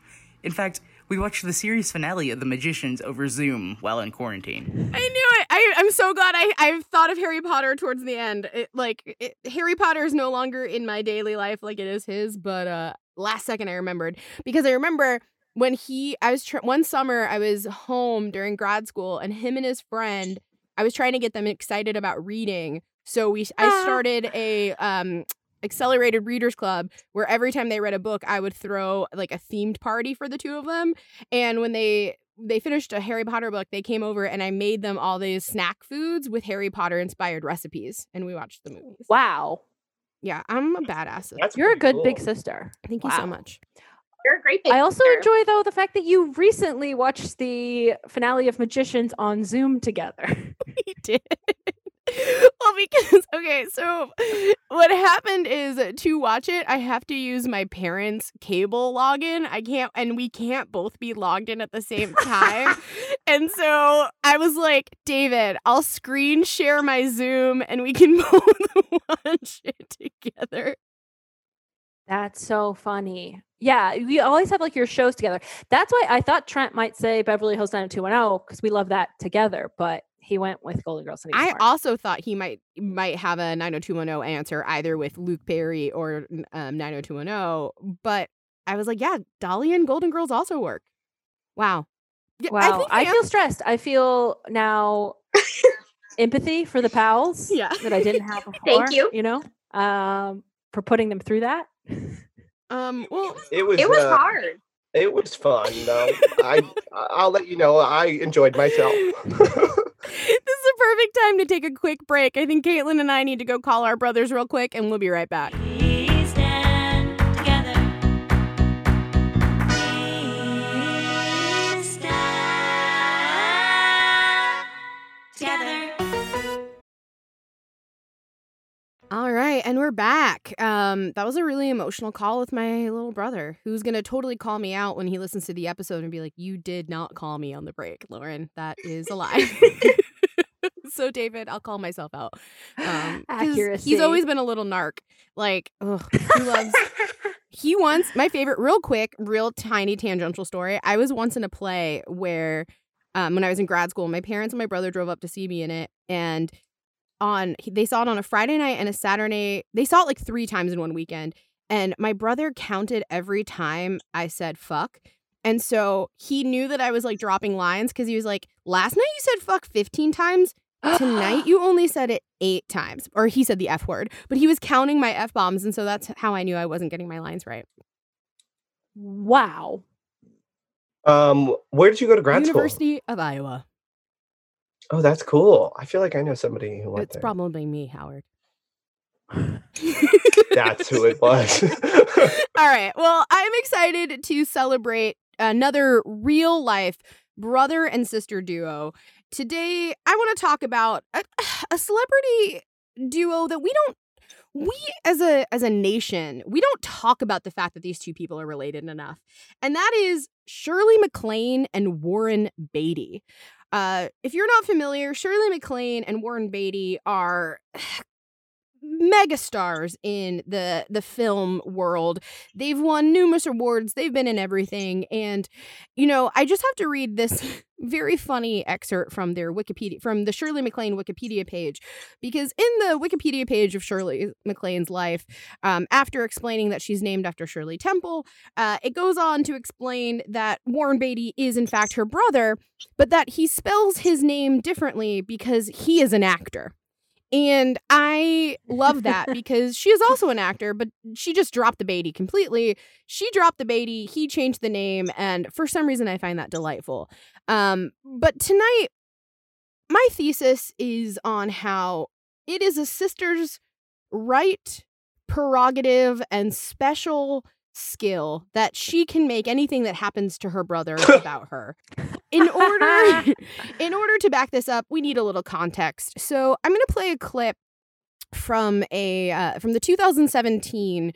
In fact, we watched the series finale of The Magicians over Zoom while in quarantine. I knew it. I, I'm so glad I I've thought of Harry Potter towards the end. It, like it, Harry Potter is no longer in my daily life like it is his, but uh, last second I remembered because I remember when he I was tr- one summer I was home during grad school and him and his friend I was trying to get them excited about reading. So we I started a um accelerated readers club where every time they read a book I would throw like a themed party for the two of them and when they they finished a Harry Potter book they came over and I made them all these snack foods with Harry Potter inspired recipes and we watched the movies. Wow. Yeah, I'm a badass. You're a good big sister. Thank you so much. You're a great big I also sister. enjoy though the fact that you recently watched the finale of Magicians on Zoom together. [laughs] We did. [laughs] well, because okay, so what happened is to watch it, I have to use my parents' cable login. I can't, and we can't both be logged in at the same [laughs] time. and so I was like, David, I'll screen share my Zoom, and we can [laughs] both watch it together. That's so funny. Yeah, we always have like your shows together. That's why I thought Trent might say Beverly Hills 90210 because we love that together, but he went with Golden Girls. And I smart. also thought he might might have a 90210 answer either with Luke Perry or um, 90210, but I was like, yeah, Dolly and Golden Girls also work. Wow. Yeah, wow, think I, feel stressed. I feel now [laughs] empathy for the pals Yeah. that I didn't have [laughs] before. Thank you. You know, um, for putting them through that. Um, well, It was. It was uh, hard. It was fun. though. I I'll let you know. I enjoyed myself. [laughs] [laughs] this is a perfect time to take a quick break. I think Caitlin and I need to go call our brothers real quick, and we'll be right back. All right, and we're back. Um, that was a really emotional call with my little brother, who's gonna totally call me out when he listens to the episode and be like, "You did not call me on the break, Lauren. That is a lie." [laughs] so, David, I'll call myself out. Um, Accuracy. He's always been a little narc. Like, ugh, he loves. [laughs] he once my favorite, real quick, real tiny tangential story. I was once in a play where, um, when I was in grad school, my parents and my brother drove up to see me in it, and on they saw it on a Friday night and a Saturday. They saw it like three times in one weekend. And my brother counted every time I said fuck. And so he knew that I was like dropping lines because he was like, last night you said fuck 15 times. Tonight [gasps] you only said it eight times. Or he said the F word, but he was counting my F bombs. And so that's how I knew I wasn't getting my lines right. Wow. Um, where did you go to grad school? University of Iowa. Oh, that's cool. I feel like I know somebody who went It's there. probably me, Howard. [laughs] That's who it was. [laughs] All right. Well, I'm excited to celebrate another real life brother and sister duo. Today, I want to talk about a, [sighs] a celebrity duo that we don't we as a as a nation, we don't talk about the fact that these two people are related enough. And that is Shirley MacLaine and Warren Beatty. Uh, if you're not familiar, Shirley MacLaine and Warren Beatty are [sighs] [sighs] megastars in the the film world. They've won numerous awards. They've been in everything and you know, I just have to read this [laughs] very funny excerpt from their Wikipedia from the Shirley MacLaine Wikipedia page because in the Wikipedia page of Shirley MacLaine's life, um, after explaining that she's named after Shirley Temple, uh, it goes on to explain that Warren Beatty is in fact her brother, but that he spells his name differently because he is an actor. And I love that [laughs] because she is also an actor, but she just dropped the baby completely. She dropped the baby, he changed the name, and for some reason I find that delightful. Um, but tonight, my thesis is on how it is a sister's right, prerogative, and special skill that she can make anything that happens to her brother [laughs] about her. In order [laughs] in order to back this up, we need a little context. So, I'm going to play a clip from a uh, from the 2017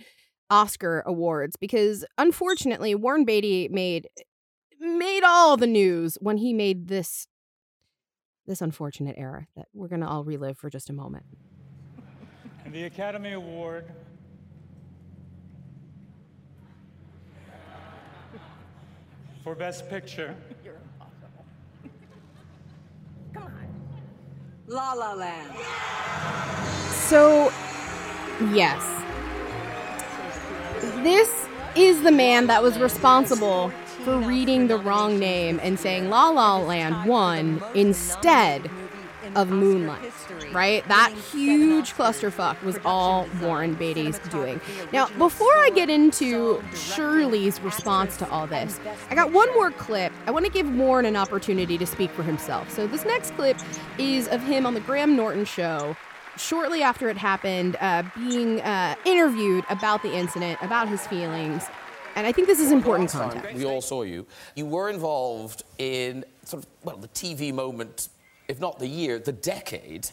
Oscar Awards because unfortunately Warren Beatty made made all the news when he made this this unfortunate error that we're going to all relive for just a moment. And the Academy Award for Best Picture [laughs] [laughs] La La Land. So, yes. This is the man that was responsible for reading the wrong name and saying La La Land won instead of Moonlight, right? That huge clusterfuck was all Warren Beatty's doing. Now, before I get into Shirley's response to all this, I got one more clip. I want to give Warren an opportunity to speak for himself. So, this next clip is of him on the Graham Norton show shortly after it happened, uh, being uh, interviewed about the incident, about his feelings. And I think this is important context. We all saw you. You were involved in sort of, well, the TV moment, if not the year, the decade.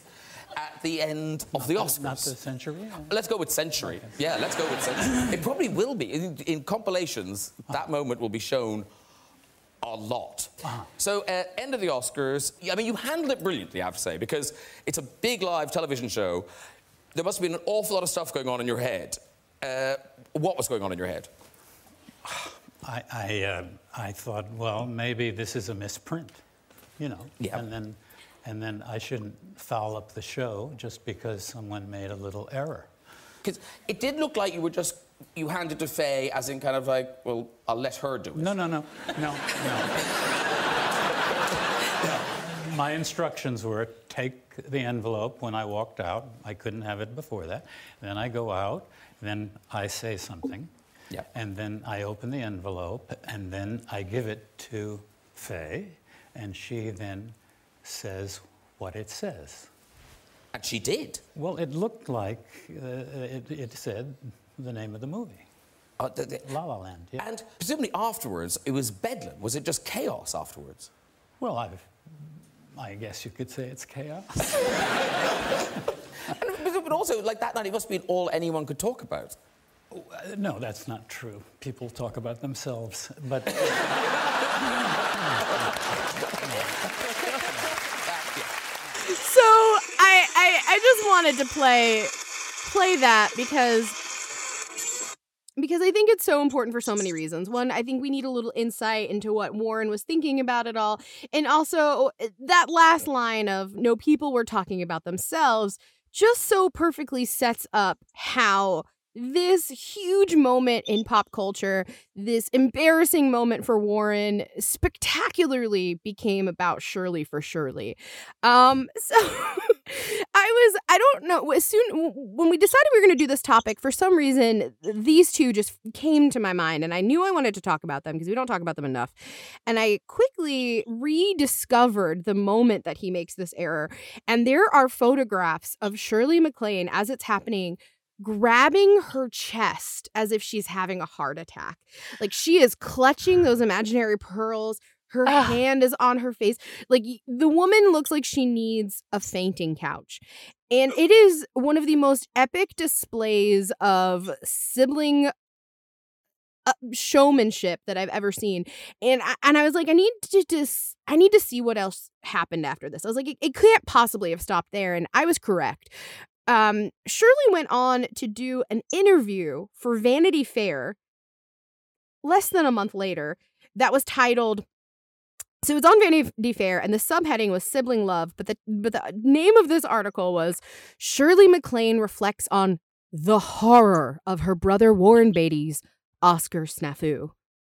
at the end of the Oscars. Not the century. Let's go with century. Yeah, let's go with century. it probably will be. In, in compilations, that moment will be shown a lot. So, uh, end of the Oscars. I mean, you handled it brilliantly, I have to say, because it's a big live television show. There must have been an awful lot of stuff going on in your head. Uh, what was going on in your head? I I, uh, I thought, well, maybe this is a misprint, you know. Yeah. And then, and then I shouldn't foul up the show just because someone made a little error. Because it did look like you were just you handed to Faye, as in kind of like, well, I'll let her do it. No, no, no, no, no. No. [laughs] My instructions were take the envelope when I walked out. I couldn't have it before that. Then I go out, then I say something. Yeah. And then I open the envelope, and then I give it to Faye, and she then says what it says. And she did. Well, it looked like uh, it, it said the name of the movie. Uh, the- the- La La Land. Yeah. And presumably afterwards, it was bedlam. Was it just chaos afterwards? Well, I've, I guess you could say it's chaos. [laughs] And, but also, like that night, it must have been all anyone could talk about. Uh, No, that's not true. People talk about themselves, but [laughs] I, just wanted to play play that because because I think it's so important for so many reasons. One, I think we need a little insight into what Warren was thinking about it all. And also uh, that last line of no people were talking about themselves just so perfectly sets up how this huge moment in pop culture, this embarrassing moment for Warren, spectacularly became about Shirley for Shirley. Um, [laughs] so I was, I don't know, as soon when we decided we were going to do this topic, for some reason, these two just came to my mind, and I knew I wanted to talk about them because we don't talk about them enough. And I quickly rediscovered the moment that he makes this error, and there are photographs of Shirley MacLaine as it's happening grabbing her chest as if she's having a heart attack. Like she is clutching those imaginary pearls. Her hand is on her face. Like the woman looks like she needs a fainting couch. And it is one of the most epic displays of sibling uh, showmanship that I've ever seen. And I, and I was like, I need to just, I need to see what else happened after this. I was like, it, it can't possibly have stopped there. And I was correct. Um, Shirley went on to do an interview for Vanity Fair less than a month later that was titled so it was on Vanity Fair, and the subheading was sibling love, but the but the name of this article was Shirley MacLaine reflects on the horror of her brother Warren Beatty's Oscar snafu.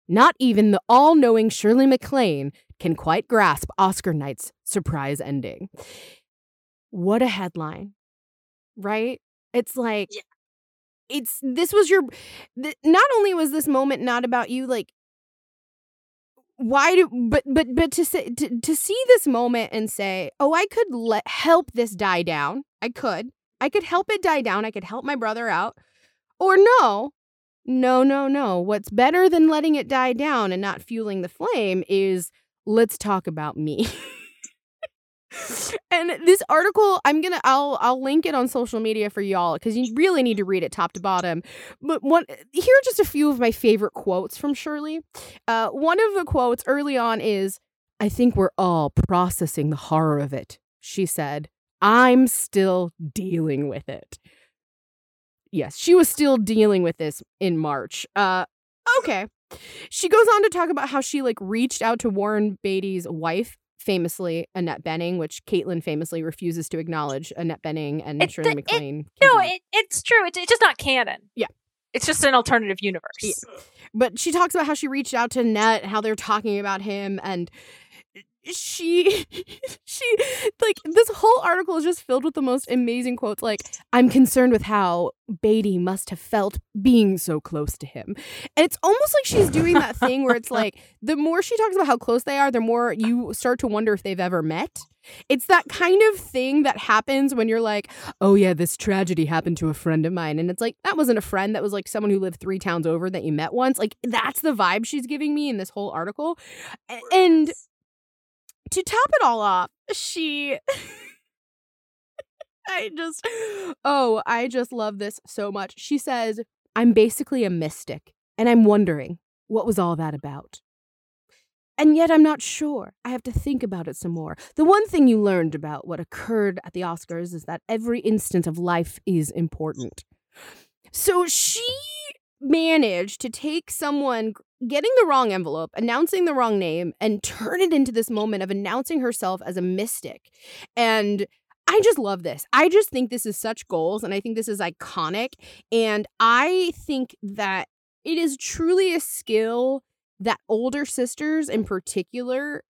Not even the all-knowing Shirley MacLaine can quite grasp Oscar night's surprise ending. What a headline, right? It's like it's this was your th- not only was this moment not about you like why do but but but to say to, to see this moment and say oh i could let help this die down i could i could help it die down i could help my brother out or no no no no what's better than letting it die down and not fueling the flame is let's talk about me [laughs] and this article i'm gonna i'll i'll link it on social media for y'all because you really need to read it top to bottom. But one here are just a few of my favorite quotes from shirley. Uh, one of the quotes early on is i think we're all processing the horror of it she said. I'm still dealing with it. Yes she was still dealing with this in march. Uh okay. She goes on to talk about how she like reached out to warren beatty's wife famously Annette Bening, which Caitlin famously refuses to acknowledge Annette Bening and It- Shirley it- MacLaine. No, it, it's true. It's, it's just not canon. Yeah. It's just an alternative universe. Yeah. But she talks about how she reached out to Annette, how they're talking about him, and she [laughs] she like this whole article is just filled with the most amazing quotes like i'm concerned with how beatty must have felt being so close to him. And it's almost like she's doing that thing where it's like [laughs] the more she talks about how close they are the more you start to wonder if they've ever met. It's that kind of thing that happens when you're like oh yeah this tragedy happened to a friend of mine. And it's like that wasn't a friend that was like someone who lived three towns over that you met once. Like that's the vibe she's giving me in this whole article. And to top it all off, she [laughs] I just, oh, I just love this so much. She says, I'm basically a mystic, and I'm wondering what was all that about. And yet I'm not sure. I have to think about it some more. The one thing you learned about what occurred at the Oscars is that every instant of life is important. So she managed to take someone getting the wrong envelope, announcing the wrong name, and turn it into this moment of announcing herself as a mystic. And I just love this. I just think this is such goals, and I think this is iconic. And I think that it is truly a skill that older sisters in particular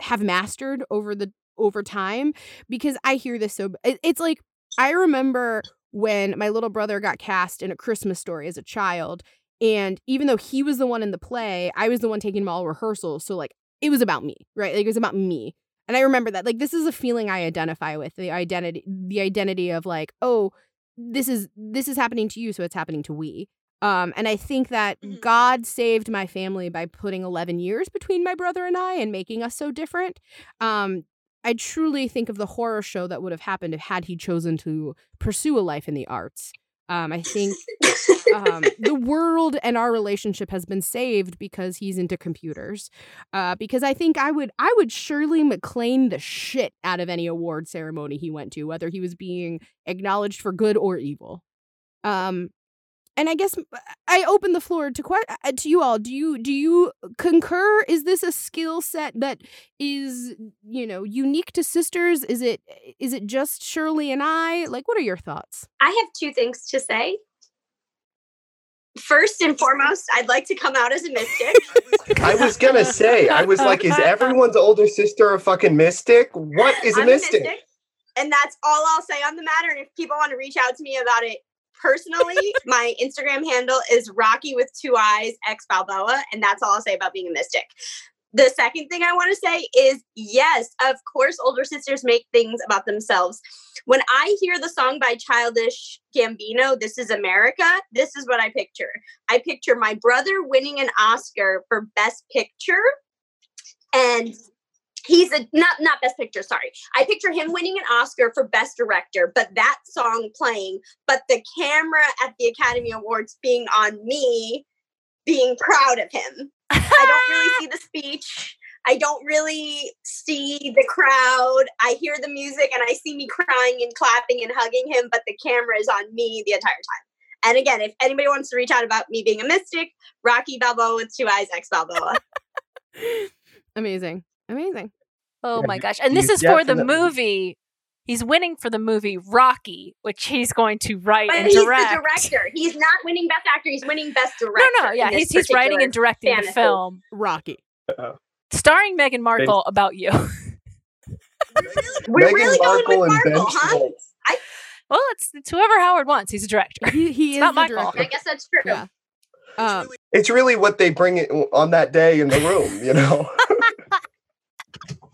have mastered over the over time because I hear this so it's like I remember when my little brother got cast in a Christmas story as a child and even though he was the one in the play, I was the one taking him all rehearsals. So like it was about me, right? Like it was about me. And I remember that. Like this is a feeling I identify with, the identity the identity of like, oh, this is this is happening to you, so it's happening to we. Um, and I think that God saved my family by putting 11 years between my brother and I and making us so different. Um, I truly think of the horror show that would have happened if had he chosen to pursue a life in the arts. Um, I think um, [laughs] the world and our relationship has been saved because he's into computers. Uh, because I think I would I would Shirley MacLaine the shit out of any award ceremony he went to, whether he was being acknowledged for good or evil. Um, and I guess I open the floor to que- uh, to you all. Do you do you concur? Is this a skill set that is you know unique to sisters? Is it is it just Shirley and I? Like, what are your thoughts? I have two things to say. First and foremost, I'd like to come out as a mystic. [laughs] I was gonna say, I was like, is everyone's older sister a fucking mystic? What is a I'm mystic? and that's all I'll say on the matter. And if people want to reach out to me about it personally, my Instagram handle is Rocky with two eyes X Balboa, and that's all I'll say about being a mystic. The second thing I want to say is yes, of course, older sisters make things about themselves. When I hear the song by Childish Gambino, This is America, this is what I picture. I picture my brother winning an Oscar for Best Picture and he's a not not best picture sorry. I picture him winning an oscar for best director but that song playing but the camera at the academy awards being on me being proud of him. I don't really [laughs] see the speech. I don't really see the crowd. I hear the music and i see me crying and clapping and hugging him but the camera is on me the entire time. And again if anybody wants to reach out about me being a mystic rocky balboa with two eyes x balboa. [laughs] Amazing, amazing. Oh Yeah, my gosh. And this is for the movie. He's winning for the movie Rocky, which he's going to write But and he's direct. the director. He's not winning best actor. He's winning best director. No, no, yeah, he's he's writing and particular directing the film Rocky, starring Meghan Markle about you. [laughs] We're Meghan really going with Markle, huh? Schwartz. well, it's it's whoever Howard wants. He's a director. He, [laughs] he It's is not the my director. [laughs] I guess that's true. Yeah. Um, It's really what they bring it on that day in the room, you know.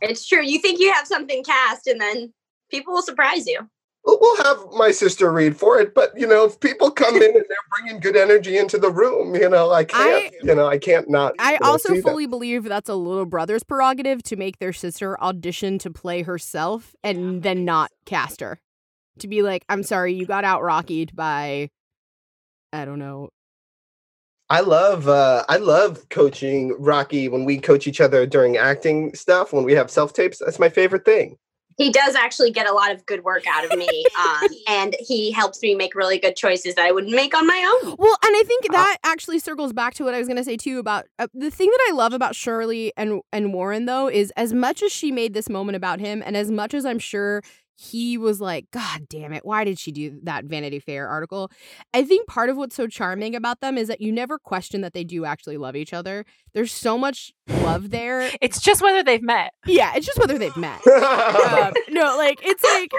It's true. You think you have something cast, and then people will surprise you. We'll we'll have my sister read for it, but you know, if people come in and they're bringing good energy into the room, you know, I can't, you know, I can't not. I also see that. fully believe that's a little brother's prerogative to make their sister audition to play herself and then not cast her. To be like, I'm sorry, you got out rockied by, I don't know. I love uh I love coaching Rocky when we coach each other during acting stuff when we have self tapes. That's my favorite thing. He does actually get a lot of good work out of me, [laughs] um, and he helps me make really good choices that I wouldn't make on my own. Well, and I think that actually circles back to what I was going to say too about uh, the thing that I love about Shirley and and Warren though is as much as she made this moment about him, and as much as I'm sure he was like, God damn it, why did she do that Vanity Fair article? I think part of what's so charming about them is that you never question that they do actually love each other. There's so much love there. It's just whether they've met. Yeah, it's just whether they've met. um, [laughs] no, like it's like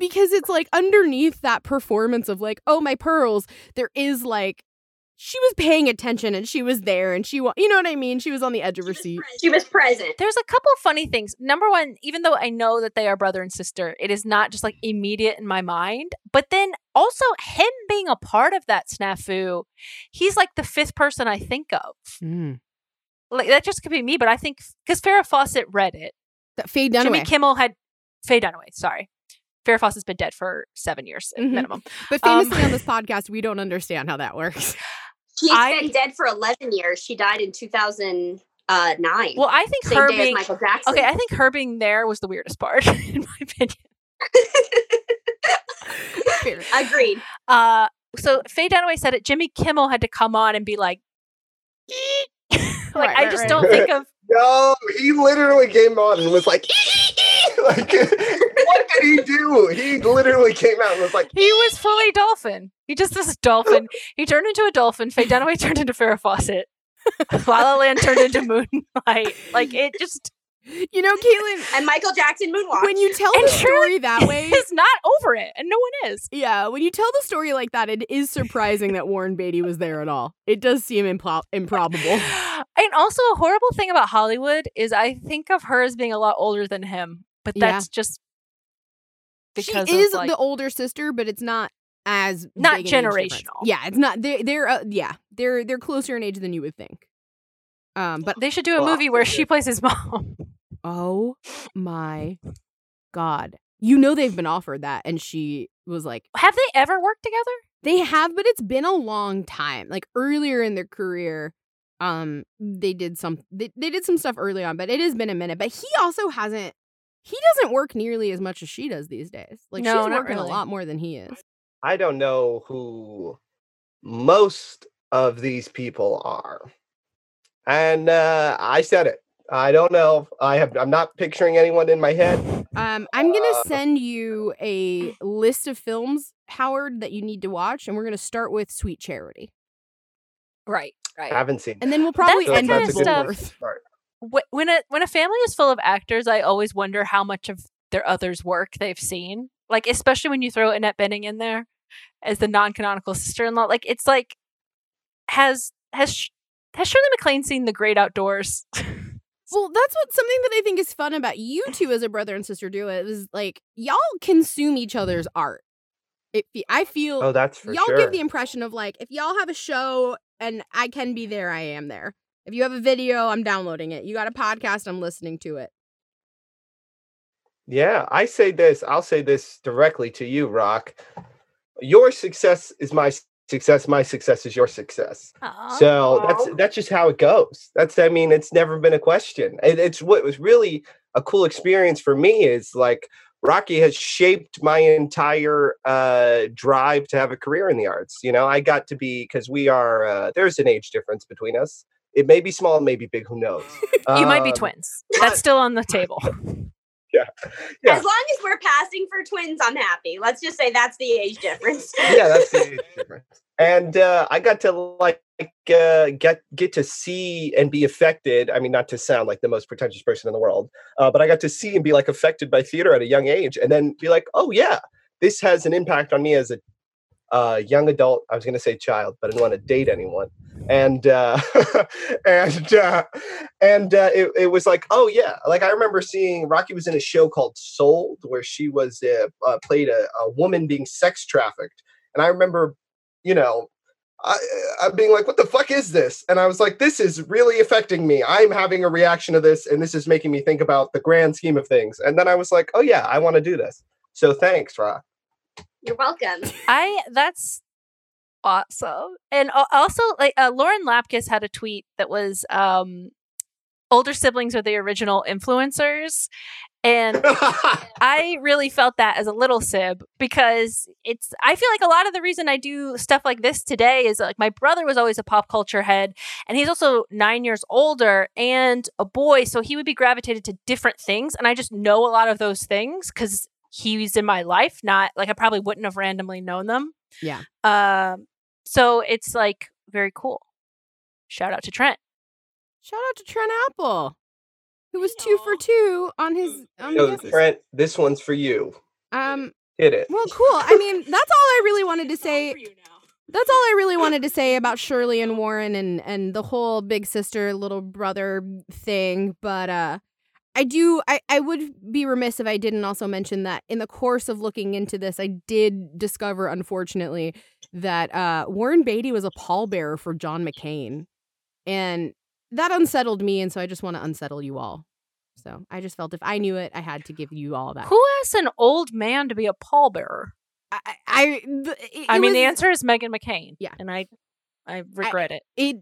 because it's like underneath that performance of like, oh my pearls, there is like she was paying attention and she was there and she you know what I mean? She was on the edge of her seat. She was present. There's a couple funny things. Number one, even though I know that they are brother and sister, it is not just like immediate in my mind. But then also him being a part of that snafu, he's like the fifth person I think of. Like that just could be me, but I think because Farrah Fawcett read it. That Faye Dunaway. Jimmy Kimmel had Faye Dunaway, sorry. Farrah Fawcett's been dead for seven years at Mhm. minimum. But Um, famously on this podcast, we don't understand how that works. [laughs] She's I- been dead for 11 years. She died in 2009. Well, I think Same her day as being Michael Jackson. okay. I think her being there was the weirdest part, [laughs] in my opinion. [laughs] Agreed. Uh, so Faye Dunaway said it. Jimmy Kimmel had to come on and be like, [laughs] like Right, I right, just right. don't think of. No, he literally came on and was like, [laughs] like, what did he do? He literally came out and was like, He was fully dolphin. He just was a dolphin. [laughs] He turned into a dolphin. Faye Dunaway turned into Farrah Fawcett. [laughs] La La Land turned into Moonlight. Like it just. You know, Caitlin, and Michael Jackson moonwalk. when you tell And the story that way, is not over it, and no one is. yeah, when you tell the story like that, it is surprising that Warren Beatty was there at all. It does seem impro- improbable. [gasps] And also, a horrible thing about Hollywood is I think of her as being a lot older than him, but Yeah. that's just because she is like, the older sister, but it's not as Not big an age generational. Yeah, it's not. They're they're uh, yeah they're they're closer in age than you would think. Um, but they should do a movie where she plays his [laughs] mom. oh my god, you know they've been offered that, and she was like, Have they ever worked together? They have, but it's been a long time. Like earlier in their career, um, they did some they, they did some stuff early on, but it has been a minute. But he also hasn't he doesn't work nearly as much as she does these days. Like No, she's working really. a lot more than he is. I don't know who most of these people are. And uh, I said it. I don't know. I have I'm not picturing anyone in my head. Um, I'm gonna send you a list of films, Howard, that you need to watch, and we're gonna start with Sweet Charity, Right, I right. haven't seen it and then we'll probably the end with stuff- start. Wh- When a when a family is full of actors, I always wonder how much of their others' work they've seen. Like especially when you throw Annette Bening in there as the non-canonical sister-in-law. Like it's like has has Sh- has Shirley MacLaine seen The Great Outdoors? [laughs] Well, that's what something that I think is fun about you two as a brother and sister duo is like y'all consume each other's art. It, fe- I feel Oh, that's for y'all sure. give the impression of like if y'all have a show and I can be there, I am there. If you have a video, I'm downloading it. You got a podcast, I'm listening to it. Yeah, I say this. I'll say this directly to you, Rock. Your success is my success. My success is your success. So that's that's just how it goes. That's I mean, it's never been a question. It, it's what was really a cool experience for me is like Rocky has shaped my entire uh, drive to have a career in the arts. You know, I got to be because we are uh, there's an age difference between us. It may be small, it may be big. Who knows? [laughs] you might be Um, twins. That's still on the table. [laughs] Yeah. Yeah. As long as we're passing for twins, I'm happy. Let's just say that's the age difference. yeah, that's the age [laughs] difference. And uh, I got to like uh, get get to see and be affected. I mean, not to sound like the most pretentious person in the world, uh, but I got to see and be like affected by theater at a young age, and then be like, oh yeah, this has an impact on me as a uh, young adult. I was going to say child, but I didn't want to date anyone. And uh, [laughs] and uh, and uh, it, it was like, oh yeah, like I remember seeing Rocky was in a show called Sold, where she was uh, uh, played a, a woman being sex trafficked, and I remember, you know. I, I'm being like, what the fuck is this? And I was like, this is really affecting me. I'm having a reaction to this, and this is making me think about the grand scheme of things. And then I was like, oh yeah, I want to do this. So thanks, Ra. You're welcome. I that's awesome. And also like uh, Lauren Lapkus had a tweet that was um older siblings are the original influencers and [laughs] I really felt that as a little sib because it's I feel like a lot of the reason I do stuff like this today is like my brother was always a pop culture head and he's also 9 years older and a boy so he would be gravitated to different things and I just know a lot of those things cuz he's in my life not like I probably wouldn't have randomly known them. Yeah. Um so it's like very cool. Shout out to Trent. Shout out to Trent Apple, who was two for two on his on the So. Trent, this one's for you. Um, Hit it. well, cool. I mean, [laughs] that's all I really wanted to say. That's all I really wanted to say about Shirley and Warren and and the whole big sister little brother thing. But uh, I do. I I would be remiss if I didn't also mention that in the course of looking into this, I did discover, unfortunately, that uh, Warren Beatty was a pallbearer for John McCain, and that unsettled me. And so I just want to unsettle you all. So I just felt if I knew it, I had to give you all that. Who asked an old man to be a pallbearer? I, I, it- I it mean, the answer is Meghan McCain. Yeah, and I, I regret it. It.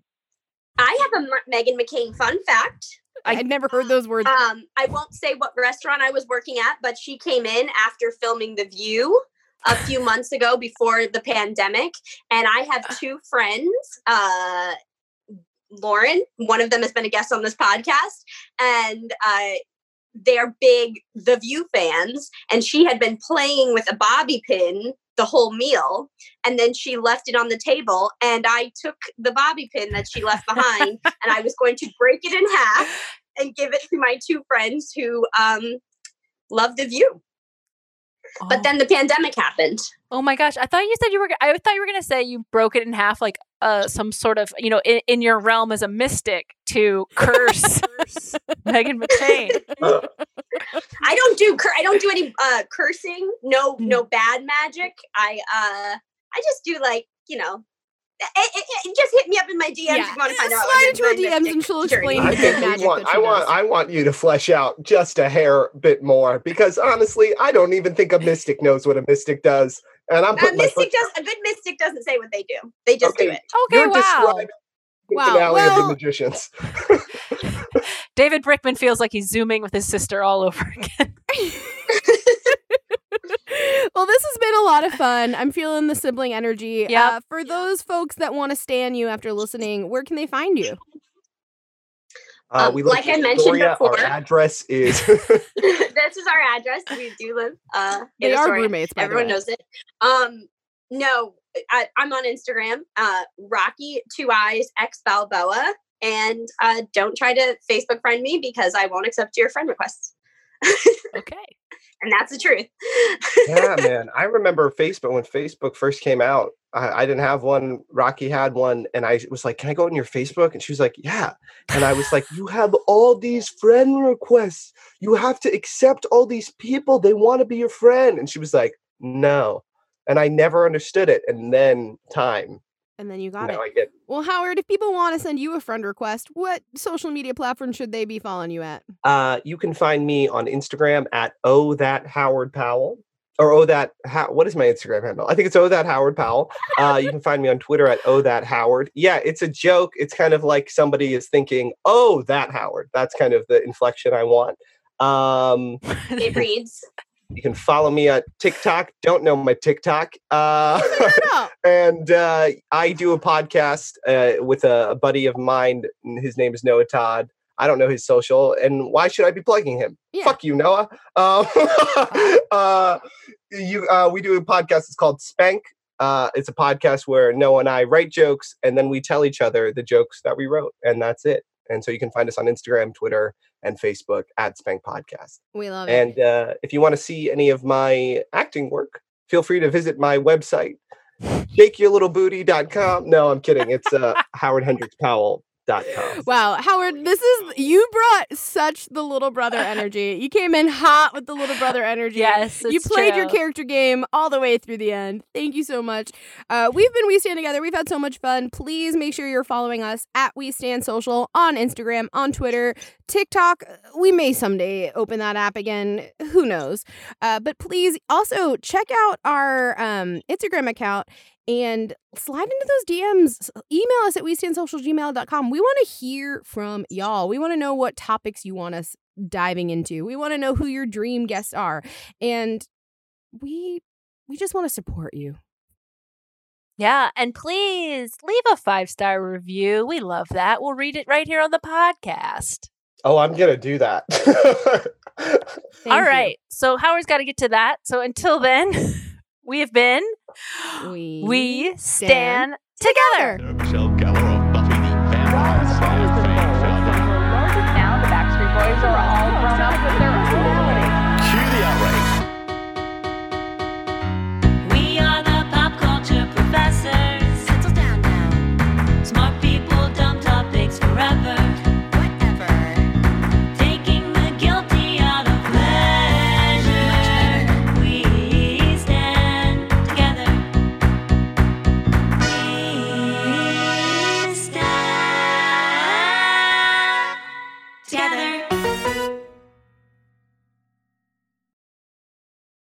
I have a M- Meghan McCain fun fact. I'd never heard those words. Um, I won't say what restaurant I was working at, but she came in after filming The View a [sighs] few months ago before the pandemic. And I have two friends, uh, Lauren, one of them has been a guest on this podcast, and uh, they're big The View fans. And she had been playing with a bobby pin the whole meal. And then she left it on the table. And I took the bobby pin that she left behind [laughs] and I was going to break it in half and give it to my two friends who um, love The View. But then the pandemic happened. Oh my gosh! I thought you said you were. I thought you were going to say you broke it in half, like uh, some sort of, you know, in, in your realm as a mystic to curse [laughs] [laughs] Meghan McCain. I don't do cur- I don't do any uh, cursing. No, no bad magic. I uh, I just do like you know. It, it, it- just hit me up in my DMs if you want to find out. Slide into her my DMs mystic and she'll explain I think magic want, I want does. I want you to flesh out just a hair bit more because honestly, I don't even think a mystic knows what a mystic does. And I'm A mystic foot does a good mystic doesn't say what they do. They just do it. Okay, You're wow. describing Wow, finale of the magicians. [laughs] David Brickman feels like he's zooming with his sister all over [laughs] again. [laughs] well, this has been a lot of fun. I'm feeling the sibling energy. Yeah. Uh, for those folks that want to stay stand you after listening, where can they find you? Uh, Um, we live like I mentioned Astoria. before- Our address is [laughs] [laughs] this is our address. We do live. Uh, in They are Astoria. roommates, by the Everyone way. knows it. Um, no, I, I'm on Instagram. Uh, Rocky Two Eyes X Balboa, and uh, don't try to Facebook friend me because I won't accept your friend requests. [laughs] okay. And that's the truth. yeah, [laughs] man. I remember Facebook when Facebook first came out. I, I didn't have one. Rocky had one, and I was like, "Can I go on your Facebook?" And she was like, "Yeah." And I was like, "You have all these friend requests. You have to accept all these people. They want to be your friend." And she was like, "No." And I never understood it. And then time. And then you got Now it. I get. Well, Howard, if people want to send you a friend request, what social media platform should they be following you at? Uh, you can find me on Instagram at oh that Howard Powell or oh that how what is my Instagram handle? I think it's oh that Howard Powell. Uh, you can find me on Twitter at oh that Howard. Yeah, it's a joke. It's kind of like somebody is thinking oh that Howard. That's kind of the inflection I want. Um, [laughs] it reads. You can follow me at TikTok. Don't know my TikTok. Uh, [laughs] and uh, I do a podcast uh, with a, a buddy of mine. His name is Noah Todd. I don't know his social, and why should I be plugging him? Fuck you, Noah. Um, [laughs] [laughs] uh, you, uh, we do a podcast. It's called Spank. Uh, it's a podcast where Noah and I write jokes, and then we tell each other the jokes that we wrote, and that's it. And so you can find us on Instagram, Twitter, and Facebook at Spank Podcast. We love it. And uh, if you want to see any of my acting work, feel free to visit my website, shakeyourlittlebooty.com. No, I'm kidding. It's uh, howardhendrickspowell.com. Wow, Howard, this is you brought such the little brother [laughs] energy. You came in hot with the little brother energy. Yes, you it's played your character game all the way through the end. Thank you so much. Uh, we've been We Stand Together. We've had so much fun. Please make sure you're following us at We Stand Social on Instagram, on Twitter, TikTok. We may someday open that app again. Who knows? Uh, but please also check out our um, Instagram account and slide into those DMs. Email us at we stand gmail.com. We want to hear from y'all. We want to know what topics you want us diving into. We want to know who your dream guests are. And we we just want to support you. Yeah, and please leave a five star review. We love that. We'll read it right here on the podcast. Oh, I'm going to do that. [laughs] All right. So Howard's got to get to that. So until then, [laughs] we have been [gasps] We, We Stand Together. Michelle